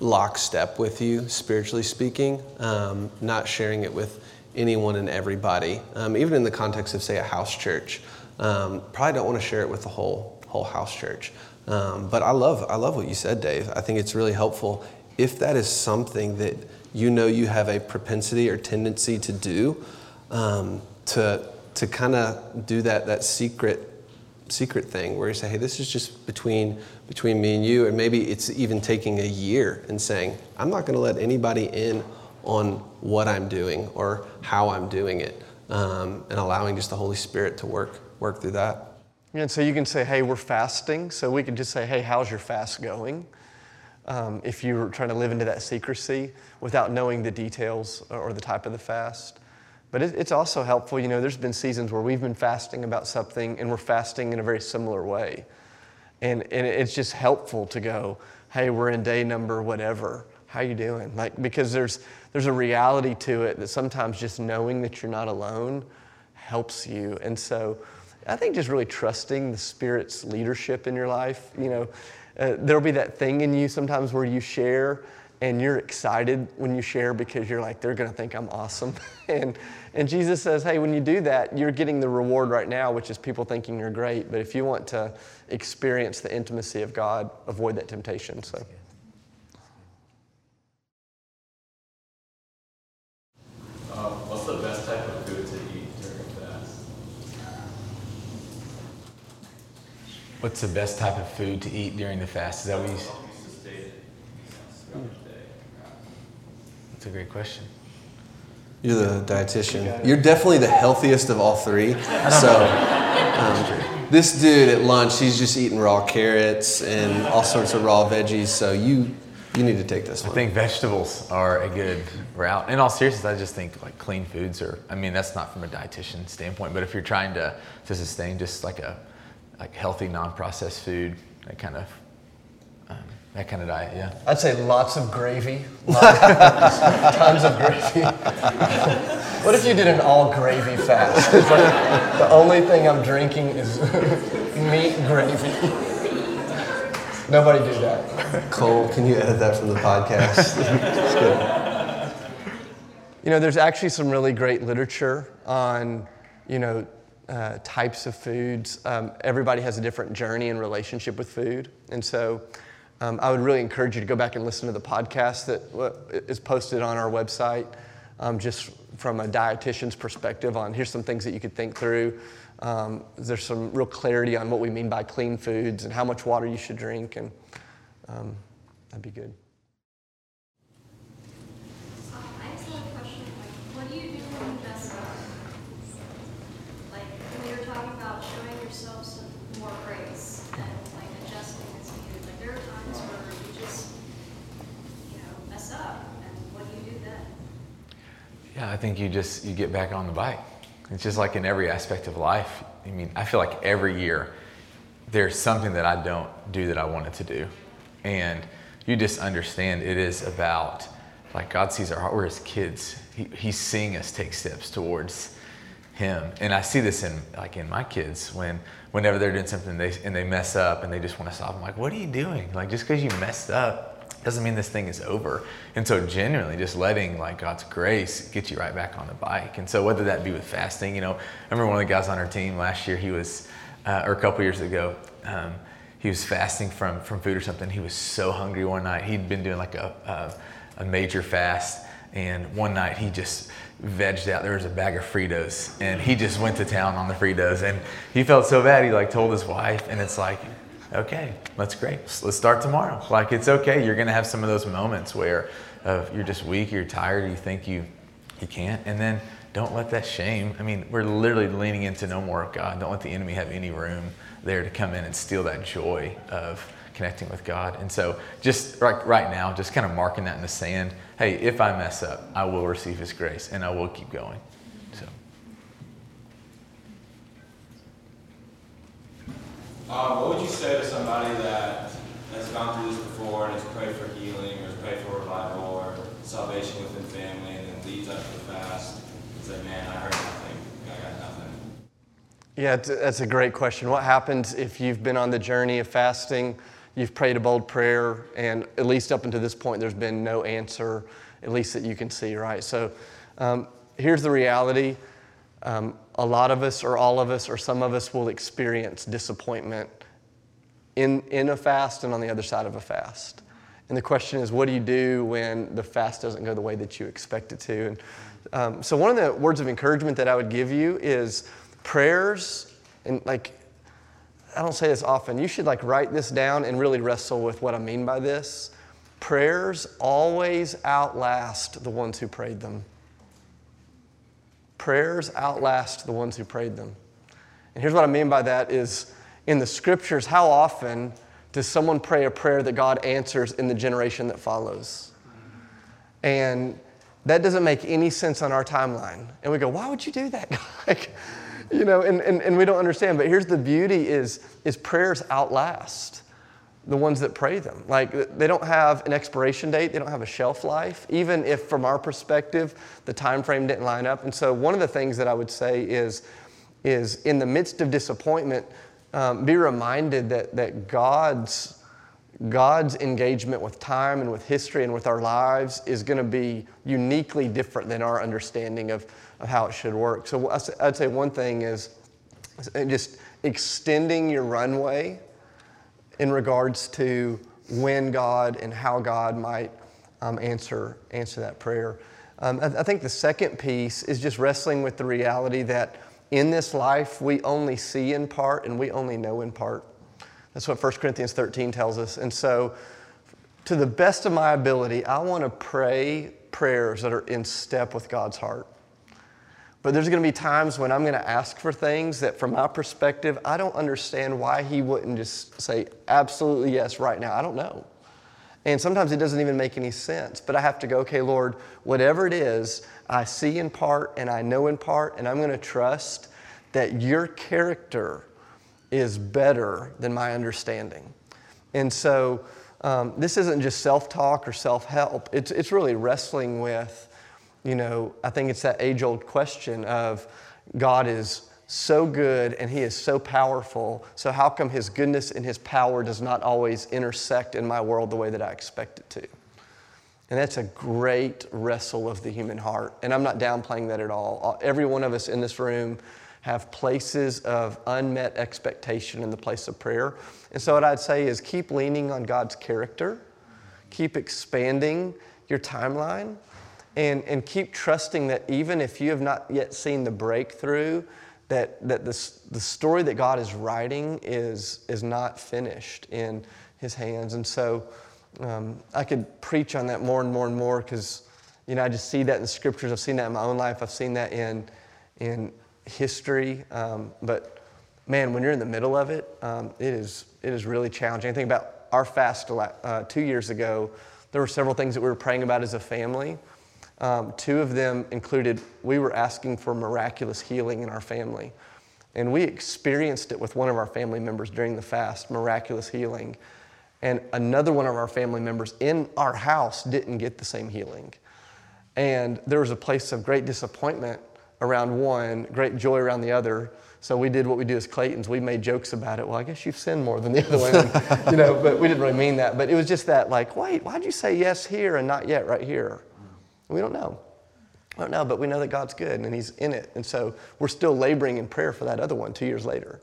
A: lockstep with you, spiritually speaking, um, not sharing it with anyone and everybody. Um, even in the context of, say, a house church, um, probably don't want to share it with the whole whole house church. Um, but I love I love what you said, Dave. I think it's really helpful if that is something that you know you have a propensity or tendency to do, um, to to kind of do that that secret secret thing where you say, hey, this is just between between me and you, and maybe it's even taking a year and saying, I'm not going to let anybody in on what I'm doing or how I'm doing it, um, and allowing just the Holy Spirit to work work through that.
B: And so you can say, hey, we're fasting. So we can just say, hey, how's your fast going? Um, if you're trying to live into that secrecy without knowing the details or the type of the fast. But it, it's also helpful, you know, there's been seasons where we've been fasting about something and we're fasting in a very similar way. And, and it's just helpful to go, hey, we're in day number whatever. How you doing? Like, because there's, there's a reality to it that sometimes just knowing that you're not alone helps you. And so I think just really trusting the Spirit's leadership in your life. You know, uh, there'll be that thing in you sometimes where you share and you're excited when you share because you're like, they're going to think I'm awesome. [LAUGHS] and, and Jesus says, hey, when you do that, you're getting the reward right now, which is people thinking you're great. But if you want to experience the intimacy of God, avoid that temptation. So.
F: Um, what's the best type of food to eat during a fast?
D: What's the best type of food to eat during the fast? Is that what you?
F: Help you sustain throughout the day.
D: That's a great question.
A: You're the dietitian. You're definitely the healthiest of all three. So, um, this dude at lunch, he's just eating raw carrots and all sorts of raw veggies. So you you need to take this one.
D: I think vegetables are a good route. In all seriousness, I just think like clean foods are. I mean, that's not from a dietitian standpoint, but if you're trying to to sustain just like a like healthy, non-processed food, that kind of that kind of diet, yeah.
B: I'd say lots of gravy, [LAUGHS] tons of gravy. [LAUGHS] what if you did an all gravy fast? It's like the only thing I'm drinking is [LAUGHS] meat gravy. Nobody do that.
A: Cole, can you edit that from the podcast? It's good.
B: You know, there's actually some really great literature on, you know, uh, types of foods. Um, everybody has a different journey and relationship with food, and so um, I would really encourage you to go back and listen to the podcast that uh, posted on our website, um, just from a dietitian's perspective on here's some things that you could think through. Um, there's some real clarity on what we mean by clean foods and how much water you should drink, and um, that'd be good.
G: Um, I just have a question, like, what do you do when you mess up? Like, when you're talking about showing yourself some more grace and like adjusting as needed, like, there are times where you just, you know, mess up, and what do you do then?
D: Yeah, I think you just you get back on the bike. It's just like in every aspect of life. I mean, I feel like every year there's something that I don't do that I wanted to do. And you just understand it is about like God sees our heart. We're his kids. He, he's seeing us take steps towards him. And I see this in like in my kids when whenever they're doing something they, and they mess up and they just want to stop. I'm like, what are you doing? Like just because you messed up doesn't mean this thing is over. And so genuinely just letting like God's grace get you right back on the bike. And so whether that be with fasting, you know, I remember one of the guys on our team last year, he was, uh, or a couple years ago, um, he was fasting from, from food or something. He was so hungry one night. He'd been doing like a, a, a major fast. And one night he just vegged out. There was a bag of Fritos and he just went to town on the Fritos. And he felt so bad. He like told his wife and it's like, okay, that's great. Let's start tomorrow. Like it's okay. You're gonna have some of those moments where uh, you're just weak, you're tired, you think you you can't. And then don't let that shame. I mean, we're literally leaning into no more of God. Don't let the enemy have any room there to come in and steal that joy of connecting with God. And so, just right, right now, just kind of marking that in the sand. Hey, if I mess up, I will receive His grace and I will keep going. So.
H: Um, what would you say to somebody that has gone through this before and has prayed for healing or has prayed for revival or salvation within family and then leads up to the fast and say, man, I heard nothing. I got nothing.
B: Yeah, that's a great question. What happens if you've been on the journey of fasting, you've prayed a bold prayer, and at least up until this point, there's been no answer, at least that you can see, right? So um, here's the reality um, a lot of us, or all of us, or some of us will experience disappointment in, in a fast and on the other side of a fast. And the question is, what do you do when the fast doesn't go the way that you expect it to? And um, so, one of the words of encouragement that I would give you is prayers, and like, I don't say this often, you should like write this down and really wrestle with what I mean by this. Prayers always outlast the ones who prayed them. Prayers outlast the ones who prayed them. And here's what I mean by that is in the scriptures, how often does someone pray a prayer that God answers in the generation that follows? And that doesn't make any sense on our timeline. And we go, why would you do that? [LAUGHS] like, you know, and, and, and we don't understand. But here's the beauty is, is prayers outlast the ones that pray them. Like they don't have an expiration date, they don't have a shelf life, even if from our perspective the time frame didn't line up. And so one of the things that I would say is, is in the midst of disappointment, um, be reminded that, that God's God's engagement with time and with history and with our lives is going to be uniquely different than our understanding of, of how it should work. So I'd say one thing is just extending your runway in regards to when God and how God might um, answer, answer that prayer. Um, I, I think the second piece is just wrestling with the reality that in this life we only see in part and we only know in part. That's what 1 Corinthians 13 tells us. And so, to the best of my ability, I want to pray prayers that are in step with God's heart. But there's going to be times when I'm going to ask for things that, from my perspective, I don't understand why He wouldn't just say, absolutely yes, right now. I don't know. And sometimes it doesn't even make any sense. But I have to go, okay, Lord, whatever it is, I see in part and I know in part, and I'm going to trust that your character is better than my understanding. And so um, this isn't just self talk or self help, it's, it's really wrestling with, you know, I think it's that age old question of God is so good and He is so powerful, so how come His goodness and His power does not always intersect in my world the way that I expect it to? And that's a great wrestle of the human heart. And I'm not downplaying that at all. Uh, every one of us in this room have places of unmet expectation in the place of prayer. And so, what I'd say is keep leaning on God's character, keep expanding your timeline, and, and keep trusting that even if you have not yet seen the breakthrough, that, that the, the story that God is writing is, is not finished in His hands. And so, um, I could preach on that more and more and more because, you know, I just see that in the scriptures. I've seen that in my own life. I've seen that in, in history. Um, but man, when you're in the middle of it, um, it, is, it is really challenging. I think about our fast uh, two years ago, there were several things that we were praying about as a family. Um, two of them included we were asking for miraculous healing in our family. And we experienced it with one of our family members during the fast, miraculous healing. And another one of our family members in our house didn't get the same healing. And there was a place of great disappointment around one, great joy around the other. So we did what we do as Claytons. We made jokes about it. Well, I guess you've sinned more than the other one, [LAUGHS] you know. But we didn't really mean that. But it was just that, like, wait, why'd you say yes here and not yet right here? We don't know. I don't know, but we know that God's good and He's in it. And so we're still laboring in prayer for that other one two years later.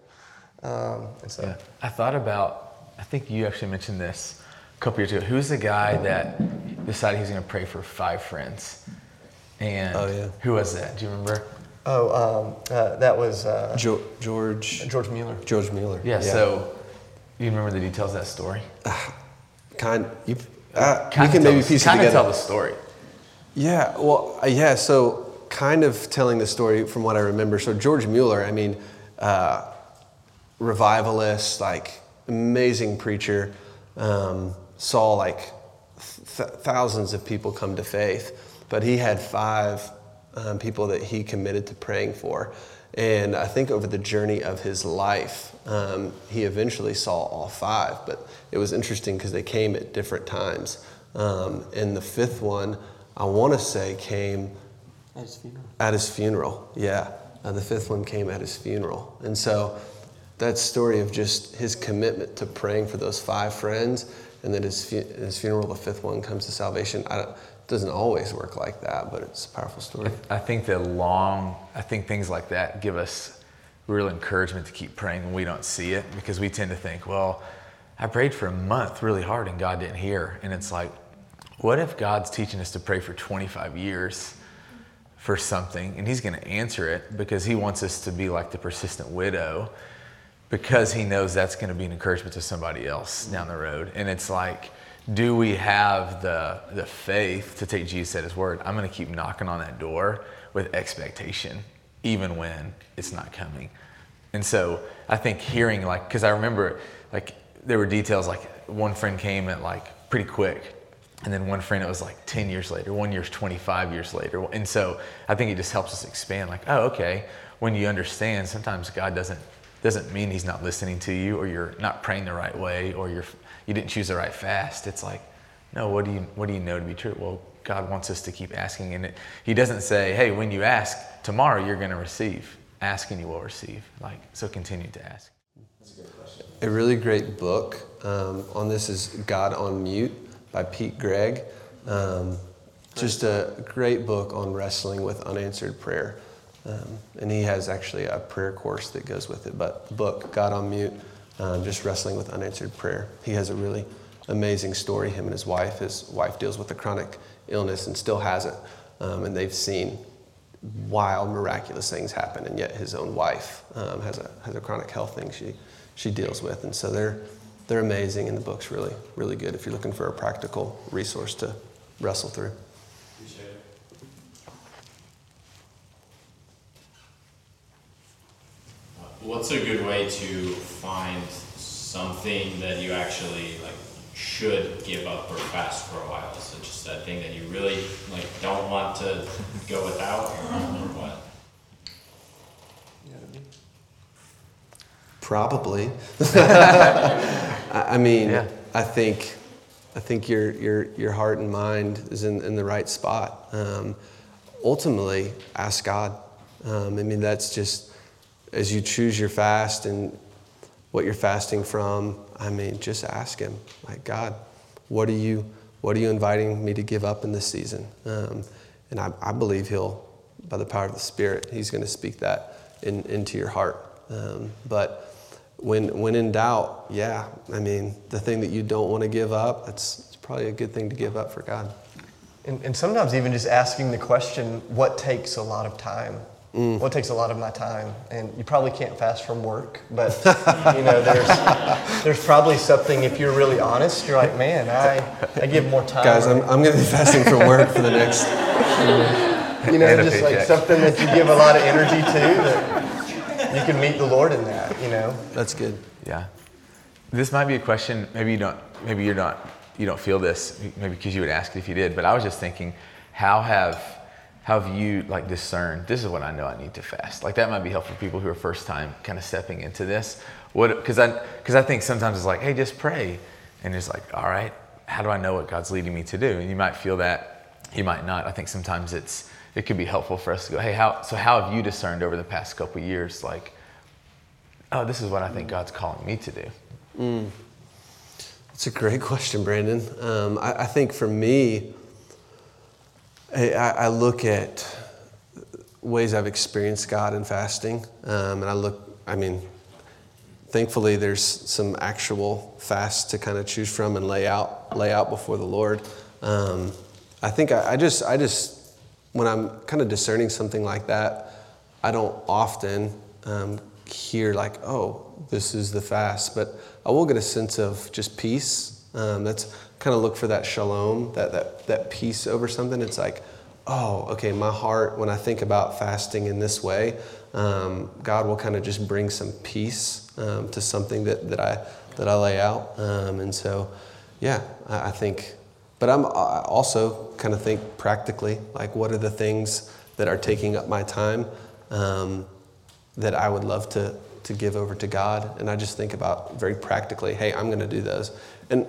B: Um, and so
D: yeah. I thought about, I think you actually mentioned this a couple years ago. Who's the guy that decided he's going to pray for five friends? And
A: oh, yeah.
D: who was that? Do you remember?
B: Oh, um, uh, that was uh,
A: jo- George
B: George Mueller.
A: George Mueller.
D: Yeah, yeah. So, you remember the details of that story?
A: Uh, [SIGHS] kind. You, uh, kind you can maybe piece
D: kind
A: it together.
D: of tell the story.
A: Yeah. Well. Uh, yeah. So kind of telling the story from what I remember. So George Mueller, I mean, uh, revivalist, like amazing preacher, um, saw like th- thousands of people come to faith, but he had five um, people that he committed to praying for. And I think over the journey of his life, um, he eventually saw all five, but it was interesting because they came at different times. Um, and the fifth one, I want to say, came
B: At his funeral.
A: at his funeral. Yeah, uh, the fifth one came at his funeral. And so that story of just his commitment to praying for those five friends, and then his, fu- his funeral, the fifth one comes to salvation. I don't, it doesn't always work like that, but it's a powerful story.
D: I think the long, I think things like that give us real encouragement to keep praying when we don't see it because we tend to think, well, I prayed for a month really hard and God didn't hear. And it's like, what if God's teaching us to pray for 25 years for something and He's going to answer it because He wants us to be like the persistent widow because He knows that's going to be an encouragement to somebody else down the road. And it's like, do we have the, the faith to take Jesus at His word? I'm going to keep knocking on that door with expectation, even when it's not coming. And so I think hearing, like, because I remember, like, there were details like one friend came at like pretty quick. And then one friend, it was like 10 years later, one year's 25 years later. And so I think it just helps us expand like, oh, okay. When you understand, sometimes God doesn't, doesn't mean he's not listening to you or you're not praying the right way or you're, you didn't choose the right fast. It's like, no, what do you, what do you know to be true? Well, God wants us to keep asking. And it, he doesn't say, hey, when you ask, tomorrow you're going to receive. Ask and you will receive. Like, so continue to ask.
A: That's a good question. A really great book um, on this is God on Mute by Pete Greig. Um, just a great book on wrestling with unanswered prayer. Um, and he has actually a prayer course that goes with it. But the book, God on Mute, um, just wrestling with unanswered prayer. He has a really amazing story. Him and his wife. His wife deals with a chronic illness and still has it. Um, and they've seen wild, miraculous things happen. And yet his own wife um, has, a, has a chronic health thing she, she deals with. And so they're, they're amazing. And the book's really, really good if you're looking for a practical resource to wrestle through.
F: What's a good way to find something that you actually like should give up or fast for a while? Is it just that thing that you really like don't want to go without or, or what?
A: Probably. [LAUGHS] [LAUGHS] I I mean,
D: Yeah.
A: I think, I think your, your, your heart and mind is in, in the right spot. Um, ultimately, ask God. Um, I mean, that's just as you choose your fast and what you're fasting from. I mean, just ask Him, like God, what are you, what are you inviting me to give up in this season? Um, and I, I believe He'll, by the power of the Spirit, He's going to speak that in, into your heart. Um, but when, when in doubt, yeah, I mean, the thing that you don't want to give up, it's, it's probably a good thing to give up for God.
B: And, and sometimes even just asking the question, what takes a lot of time? Mm. What takes a lot of my time? And you probably can't fast from work, but you know, there's, [LAUGHS] there's probably something, if you're really honest, you're like, man, I, I give more time.
A: Guys, I'm, I'm going to be fasting from work for the next.
B: you know, just like something that you give a lot of energy to that you can meet the Lord in that, you know?
A: That's good.
D: Yeah. This might be a question. Maybe you don't. Maybe you're not. You don't feel this. Maybe because you would ask it if you did. But I was just thinking, how have how have you like discerned? This is what I know I need to fast. Like that might be helpful for people who are first time kind of stepping into this. What? Because I because I think sometimes it's like, hey, just pray, and it's like, all right, how do I know what God's leading me to do? And you might feel that. You might not. I think sometimes it's it could be helpful for us to go, hey, how so? How have you discerned over the past couple years, like? Oh, this is what I think God's calling me to do.
A: That's a great [LAUGHS] question, Brandon. Um, I, I think for me, I, I look at ways I've experienced God in fasting, um, and I look. I mean, thankfully, there's some actual fasts to kind of choose from and lay out, lay out before the Lord. Um, I think I, I just, I just, when I'm kind of discerning something like that, I don't often um, hear like, oh, this is the fast, but I will get a sense of just peace. Um, that's kind of look for that shalom, that, that, that peace over something. It's like, oh, okay, my heart, when I think about fasting in this way, um, God will kind of just bring some peace um, to something that, that, I, that I lay out. Um, and so, yeah, I, I think, but I'm I also kind of think practically, like what are the things that are taking up my time um, that I would love to, to give over to God? And I just think about very practically, hey, I'm going to do those. And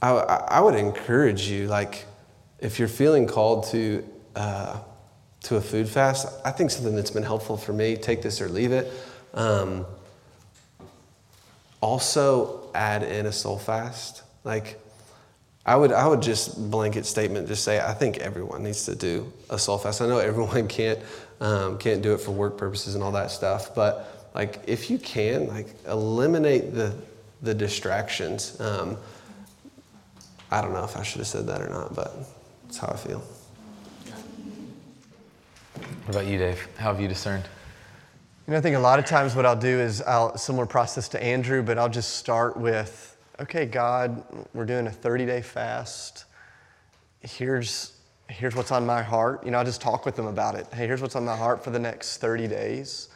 A: I, I would encourage you, like, if you're feeling called to, uh, to a food fast, I think something that's been helpful for me, take this or leave it. Um, also, add in a soul fast. Like, I would, I would just blanket statement just say, I think everyone needs to do a soul fast. I know everyone [LAUGHS] can't, um, can't do it for work purposes and all that stuff, but like, if you can, like, eliminate the, the distractions. Um, I don't know if I should have said that or not, but that's how I feel.
D: What about you, Dave? How have you discerned?
B: You know, I think a lot of times what I'll do is I'll similar process to Andrew, but I'll just start with, okay, God, we're doing a 30-day fast. Here's here's what's on my heart. You know, I'll just talk with them about it. Hey, here's what's on my heart for the next 30 days.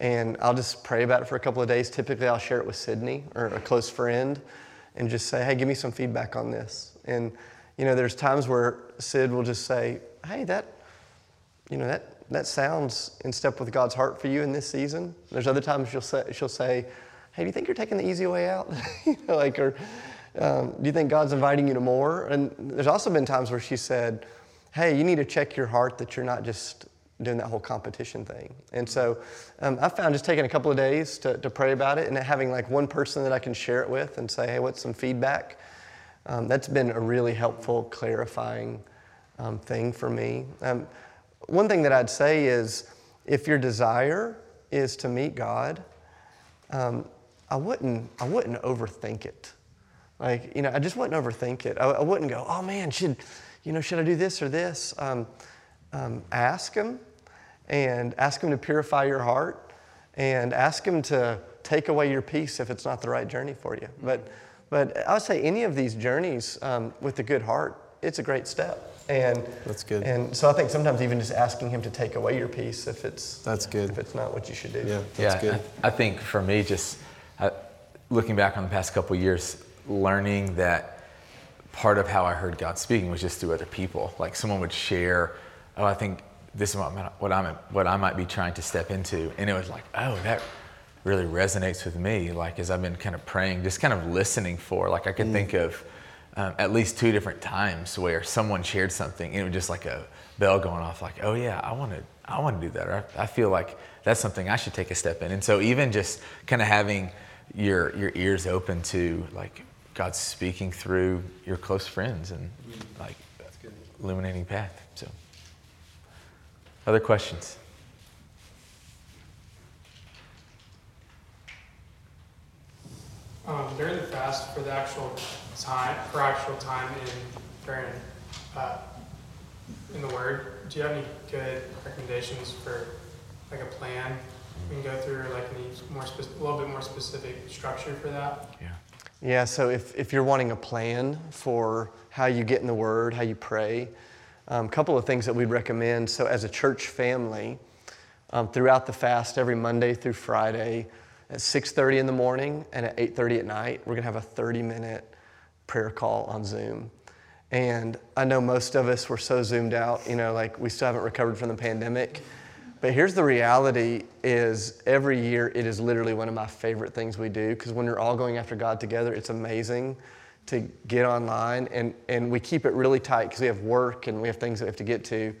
B: And I'll just pray about it for a couple of days. Typically, I'll share it with Sydney or a close friend and just say, hey, give me some feedback on this. And, you know, there's times where Sid will just say, hey, that, you know, that, that sounds in step with God's heart for you in this season. There's other times she'll say, she'll say hey, do you think you're taking the easy way out? [LAUGHS] you know, like, or um, do you think God's inviting you to more? And there's also been times where she said, hey, you need to check your heart that you're not just doing that whole competition thing. And so um, I found just taking a couple of days to, to pray about it and having like one person that I can share it with and say, hey, what's some feedback? Um, that's been a really helpful, clarifying um, thing for me. Um, one thing that I'd say is if your desire is to meet God, um, I wouldn't, I wouldn't overthink it. Like, you know, I just wouldn't overthink it. I, I wouldn't go, oh man, should, you know, should I do this or this? Um, um, ask Him and ask Him to purify your heart and ask Him to take away your peace if it's not the right journey for you. But, but I would say any of these journeys um, with a good heart, it's a great step. And
A: That's good.
B: And so I think sometimes even just asking Him to take away your peace if it's
A: That's good.
B: if it's not what you should do.
A: Yeah, that's
D: yeah,
A: good.
D: I, I think for me, just uh, looking back on the past couple of years, learning that part of how I heard God speaking was just through other people. Like someone would share, "Oh, I think this is what, I'm- what I'm what I might be trying to step into," and it was like, "Oh, that really resonates with me." Like as I've been kind of praying, just kind of listening for. Like I could think of um, at least two different times where someone shared something, and it was just like a bell going off. Like, "Oh yeah, I want to." I want to do that. Or I I feel like that's something I should take a step in. And so even just kind of having your your ears open to like God's speaking through your close friends and like illuminating path. So other questions?
I: Um, during the fast, for the actual time, for actual time in during uh, in the Word, do you have any good recommendations for like a plan we can go through, like any more spec- a little bit more specific structure for that?
D: Yeah.
B: Yeah, so if, if you're wanting a plan for how you get in the Word, how you pray, a um, couple of things that we'd recommend. So, as a church family, um, throughout the fast, every Monday through Friday, at 6:30 in the morning and at 8:30 at night, we're gonna have a 30-minute prayer call on Zoom. And I know most of us were so zoomed out, you know, like we still haven't recovered from the pandemic. But here's the reality is every year it is literally one of my favorite things we do because when we're all going after God together, it's amazing to get online and, and we keep it really tight because we have work and we have things that we have to get to.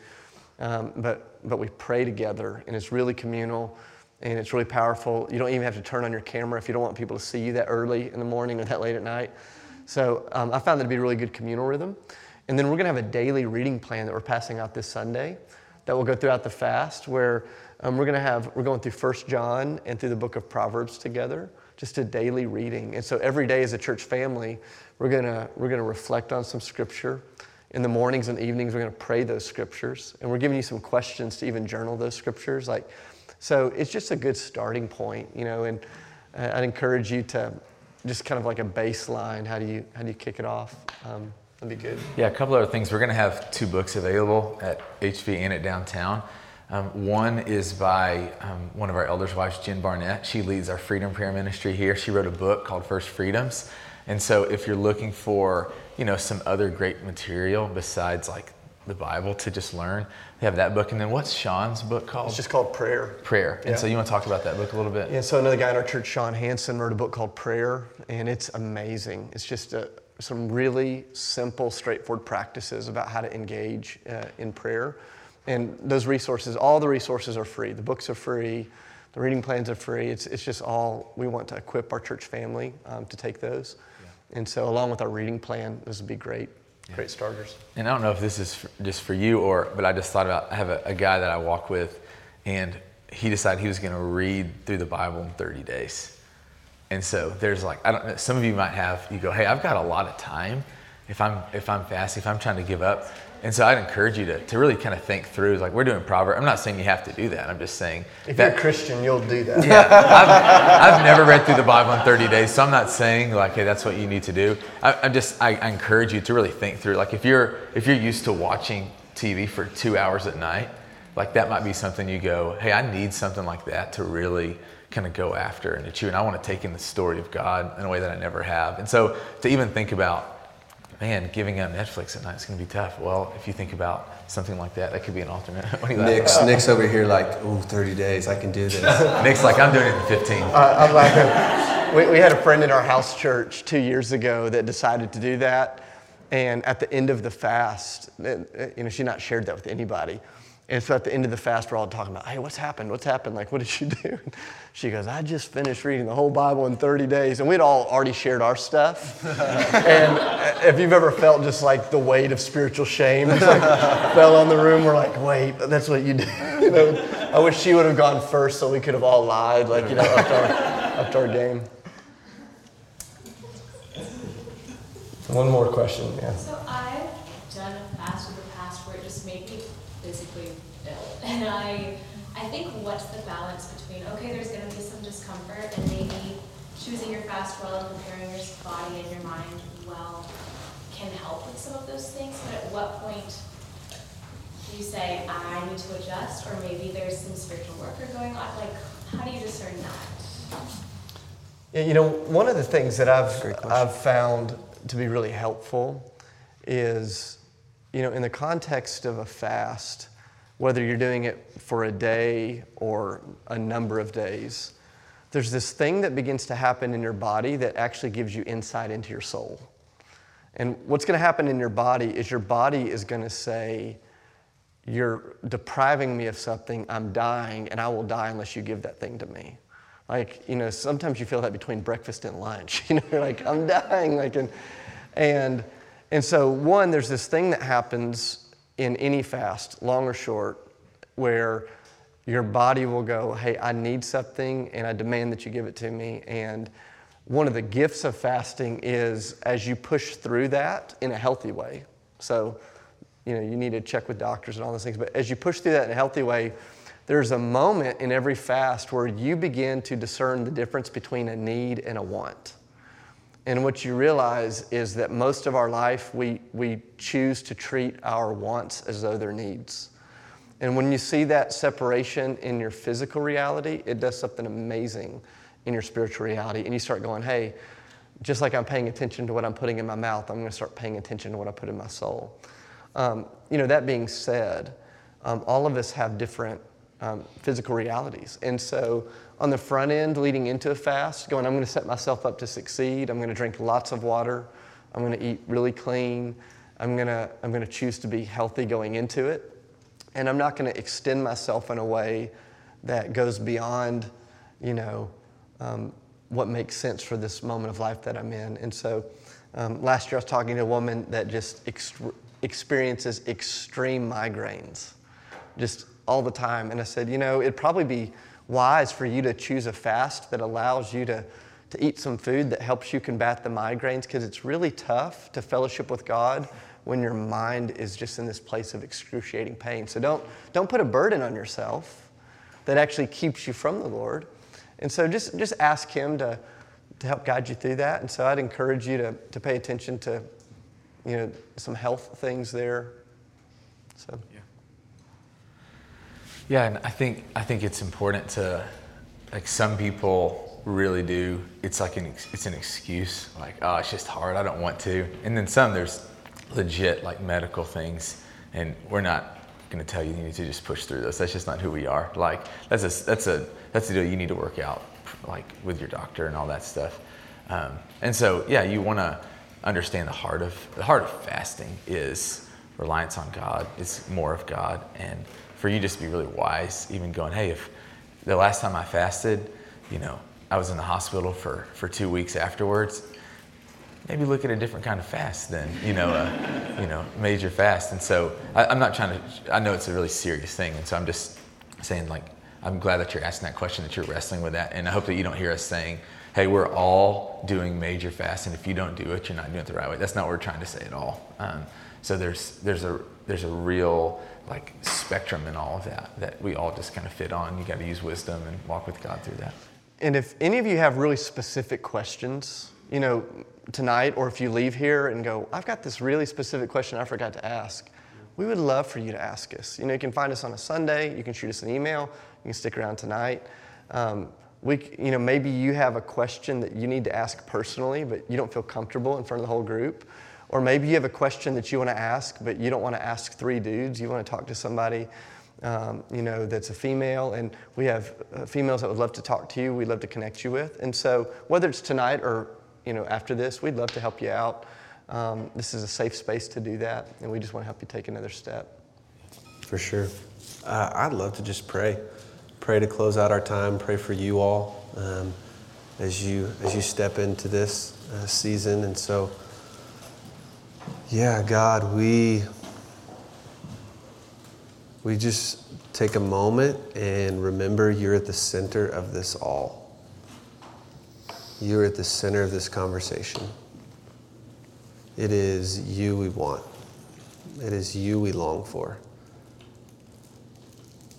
B: Um, but, but we pray together and it's really communal and it's really powerful. You don't even have to turn on your camera if you don't want people to see you that early in the morning or that late at night. So um, I found that to be a really good communal rhythm. And then we're going to have a daily reading plan that we're passing out this Sunday that will go throughout the fast where um, we're going to have we're going through First John and through the book of Proverbs together, just a daily reading. And so every day as a church family, we're going to we're going to reflect on some scripture. In the mornings and evenings, we're going to pray those scriptures, and we're giving you some questions to even journal those scriptures. Like, so it's just a good starting point, you know. And uh, I'd encourage you to just kind of like a baseline. How do you how do you kick it off? Um, That'd be good.
D: Yeah, a couple other things. We're going to have two books available at HV and at downtown. Um, one is by um, one of our elders' wives, Jen Barnett. She leads our Freedom Prayer Ministry here. She wrote a book called First Freedoms. And so, if you're looking for, you know, some other great material besides like the Bible to just learn, they have that book. And then what's Sean's book called?
B: It's just called Prayer.
D: Prayer. And
B: Yeah.
D: so, you want to talk about that book a little bit?
B: Yeah, so another guy in our church, Sean Hansen, wrote a book called Prayer, and it's amazing. It's just a, some really simple, straightforward practices about how to engage uh, in prayer. And those resources, all the resources are free. The books are free, the reading plans are free. It's, it's just all, we want to equip our church family um, to take those. And so, along with our reading plan, those would be great, great starters.
D: And I don't know if this is for, just for you or, but I just thought about, I have a, a guy that I walk with and he decided he was going to read through the Bible in 30 days. And so there's like, I don't know, some of you might have, you go, hey, I've got a lot of time if I'm, if I'm fasting, if I'm trying to give up. And so I'd encourage you to, to really kind of think through, like we're doing Proverbs. I'm not saying you have to do that. I'm just saying
B: If
D: that,
B: you're a Christian, you'll do that.
D: yeah, I've, I've never read through the Bible in 30 days, so I'm not saying like, hey, that's what you need to do. I, I'm just, I, I encourage you to really think through. Like, if you're if you're used to watching TV for two hours at night, like that might be something you go, hey, I need something like that to really kind of go after and to chew. And I want to take in the story of God in a way that I never have. And so to even think about man, giving up Netflix at night is going to be tough. Well, if you think about something like that, that could be an alternate. [LAUGHS] what do you
A: Nick's,
D: about?
A: Nick's over here like, ooh, 30 days, I can do this. [LAUGHS] [LAUGHS]
D: Nick's like, I'm doing it in 15.
B: Uh, I'm laughing. We, we had a friend in our house church two years ago that decided to do that. And at the end of the fast, uh, you know, she not shared that with anybody. And so at the end of the fast, we're all talking about, hey, what's happened? What's happened? Like, what did you do? She goes, I just finished reading the whole Bible in 30 days. And we'd all already shared our stuff. [LAUGHS] and uh, if you've ever felt just like the weight of spiritual shame, just like [LAUGHS] fell on the room, we're like, wait, that's what you do. [LAUGHS] you know, I wish she would have gone first so we could have all lied, like, you know, upped our, upped our game. One more question, yeah.
J: So I've done a fast in the past where it just made me physically ill. And I, I think what's the balance between, okay, there's gonna be some discomfort and maybe choosing your fast well and preparing your body and your mind well can help with some of those things, but at what point do you say, I need to adjust, or maybe there's some spiritual warfare going on? Like, how do you discern that?
B: Yeah, you know, one of the things that I've, I've found to be really helpful is, you know, in the context of a fast, whether you're doing it for a day or a number of days, there's this thing that begins to happen in your body that actually gives you insight into your soul. And what's going to happen in your body is your body is going to say, You're depriving me of something, I'm dying, and I will die unless you give that thing to me. Like, you know, sometimes you feel that between breakfast and lunch. [LAUGHS] You know, you're like, I'm dying. Like, and, and, and so, one, there's this thing that happens in any fast, long or short, where your body will go, Hey, I need something, and I demand that you give it to me. And one of the gifts of fasting is as you push through that in a healthy way. So, you know, you need to check with doctors and all those things, but as you push through that in a healthy way, there's a moment in every fast where you begin to discern the difference between a need and a want. And what you realize is that most of our life, we, we choose to treat our wants as though they're needs. And when you see that separation in your physical reality, it does something amazing in your spiritual reality. And you start going, hey, just like I'm paying attention to what I'm putting in my mouth, I'm going to start paying attention to what I put in my soul. Um, you know, that being said, um, all of us have different um, physical realities. And so, on the front end, leading into a fast, going, I'm going to set myself up to succeed. I'm going to drink lots of water. I'm going to eat really clean. I'm going to, I'm going to choose to be healthy going into it. And I'm not going to extend myself in a way that goes beyond, you know, um, what makes sense for this moment of life that I'm in. And so, um, last year I was talking to a woman that just ex- experiences extreme migraines, just all the time. And I said, you know, it'd probably be wise for you to choose a fast that allows you to, to eat some food that helps you combat the migraines because it's really tough to fellowship with God when your mind is just in this place of excruciating pain. So don't, don't put a burden on yourself that actually keeps you from the Lord. And so just, just ask Him to, to help guide you through that. And so I'd encourage you to, to pay attention to you know, some health things there. So.
D: Yeah. Yeah, and I think I think it's important to, like, some people really do. It's like an it's an excuse, like, oh, it's just hard. I don't want to. And then some there's legit like medical things, and we're not going to tell you you need to just push through this. That's just not who we are. Like that's a that's a that's a deal you need to work out, like with your doctor and all that stuff. Um, and so yeah, you want to understand the heart of the heart of fasting is reliance on God. It's more of God, and for you just to be really wise, even going, hey, if the last time I fasted, you know, I was in the hospital for for two weeks afterwards maybe look at a different kind of fast than you know a you know major fast. And so I, i'm not trying to i know it's a really serious thing. And so i'm just saying like i'm glad that you're asking that question that you're wrestling with that. And i hope that you don't hear us saying hey we're all doing major fast. And if you don't do it you're not doing it the right way. That's not what we're trying to say at all. Um, so there's there's a there's a real like spectrum in all of that that we all just kind of fit on. You got to use wisdom and walk with god through that.
B: And if any of you have really specific questions you know, tonight, or if you leave here and go, I've got this really specific question I forgot to ask, we would love for you to ask us. You know, you can find us on a Sunday, you can shoot us an email, you can stick around tonight. Um, we, you know, maybe you have a question that you need to ask personally, but you don't feel comfortable in front of the whole group. Or maybe you have a question that you want to ask, but you don't want to ask three dudes. You want to talk to somebody, um, you know, that's a female. And we have uh, females that would love to talk to you. We'd love to connect you with. And so, whether it's tonight or you know, after this, we'd love to help you out. Um, this is a safe space to do that, and we just want to help you take another step.
A: For sure. Uh, I'd love to just pray. Pray to close out our time. Pray for you all um, as you as you step into this uh, season. And so, yeah, God, we we just take a moment and remember you're at the center of this all. You're at the center of this conversation. It is you we want, it is you we long for.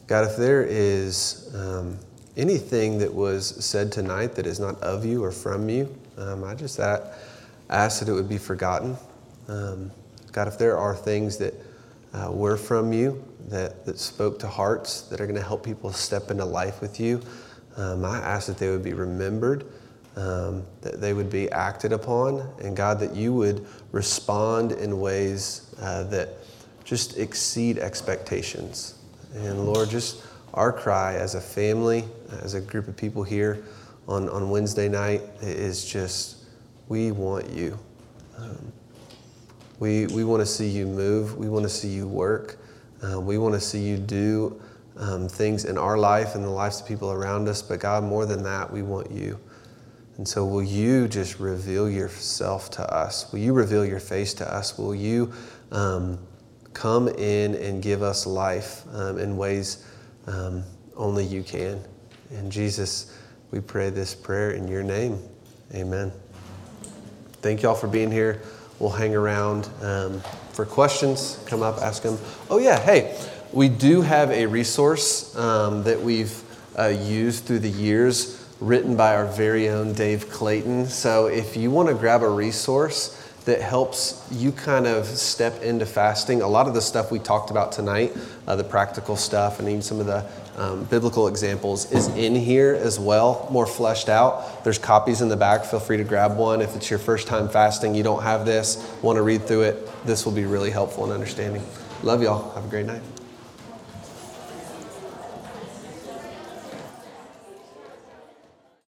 A: God, if there is um, anything that was said tonight that is not of you or from you, um, I just ask that it would be forgotten. Um, God, if there are things that uh, were from you that, that spoke to hearts that are going to help people step into life with you, um, I ask that they would be remembered um, that they would be acted upon, and God, that you would respond in ways uh, that just exceed expectations. And Lord, just our cry as a family, as a group of people here on, on Wednesday night is just, we want you. Um, we, we want to see you move. We want to see you work. Uh, we want to see you do um, things in our life and the lives of people around us. But God, more than that, we want you. And so, will you just reveal yourself to us? Will you reveal your face to us? Will you um, come in and give us life um, in ways um, only you can? And Jesus, we pray this prayer in your name. Amen. Thank y'all for being here. We'll hang around um, for questions. Come up, ask them. Oh, yeah, hey, we do have a resource um, that we've uh, used through the years written by our very own Dave Clayton. So if you want to grab a resource that helps you kind of step into fasting, a lot of the stuff we talked about tonight, uh, the practical stuff, and even some of the um, biblical examples, is in here as well, more fleshed out. There's copies in the back. Feel free to grab one. If it's your first time fasting, you don't have this, want to read through it, this will be really helpful in understanding. Love y'all. Have a great night.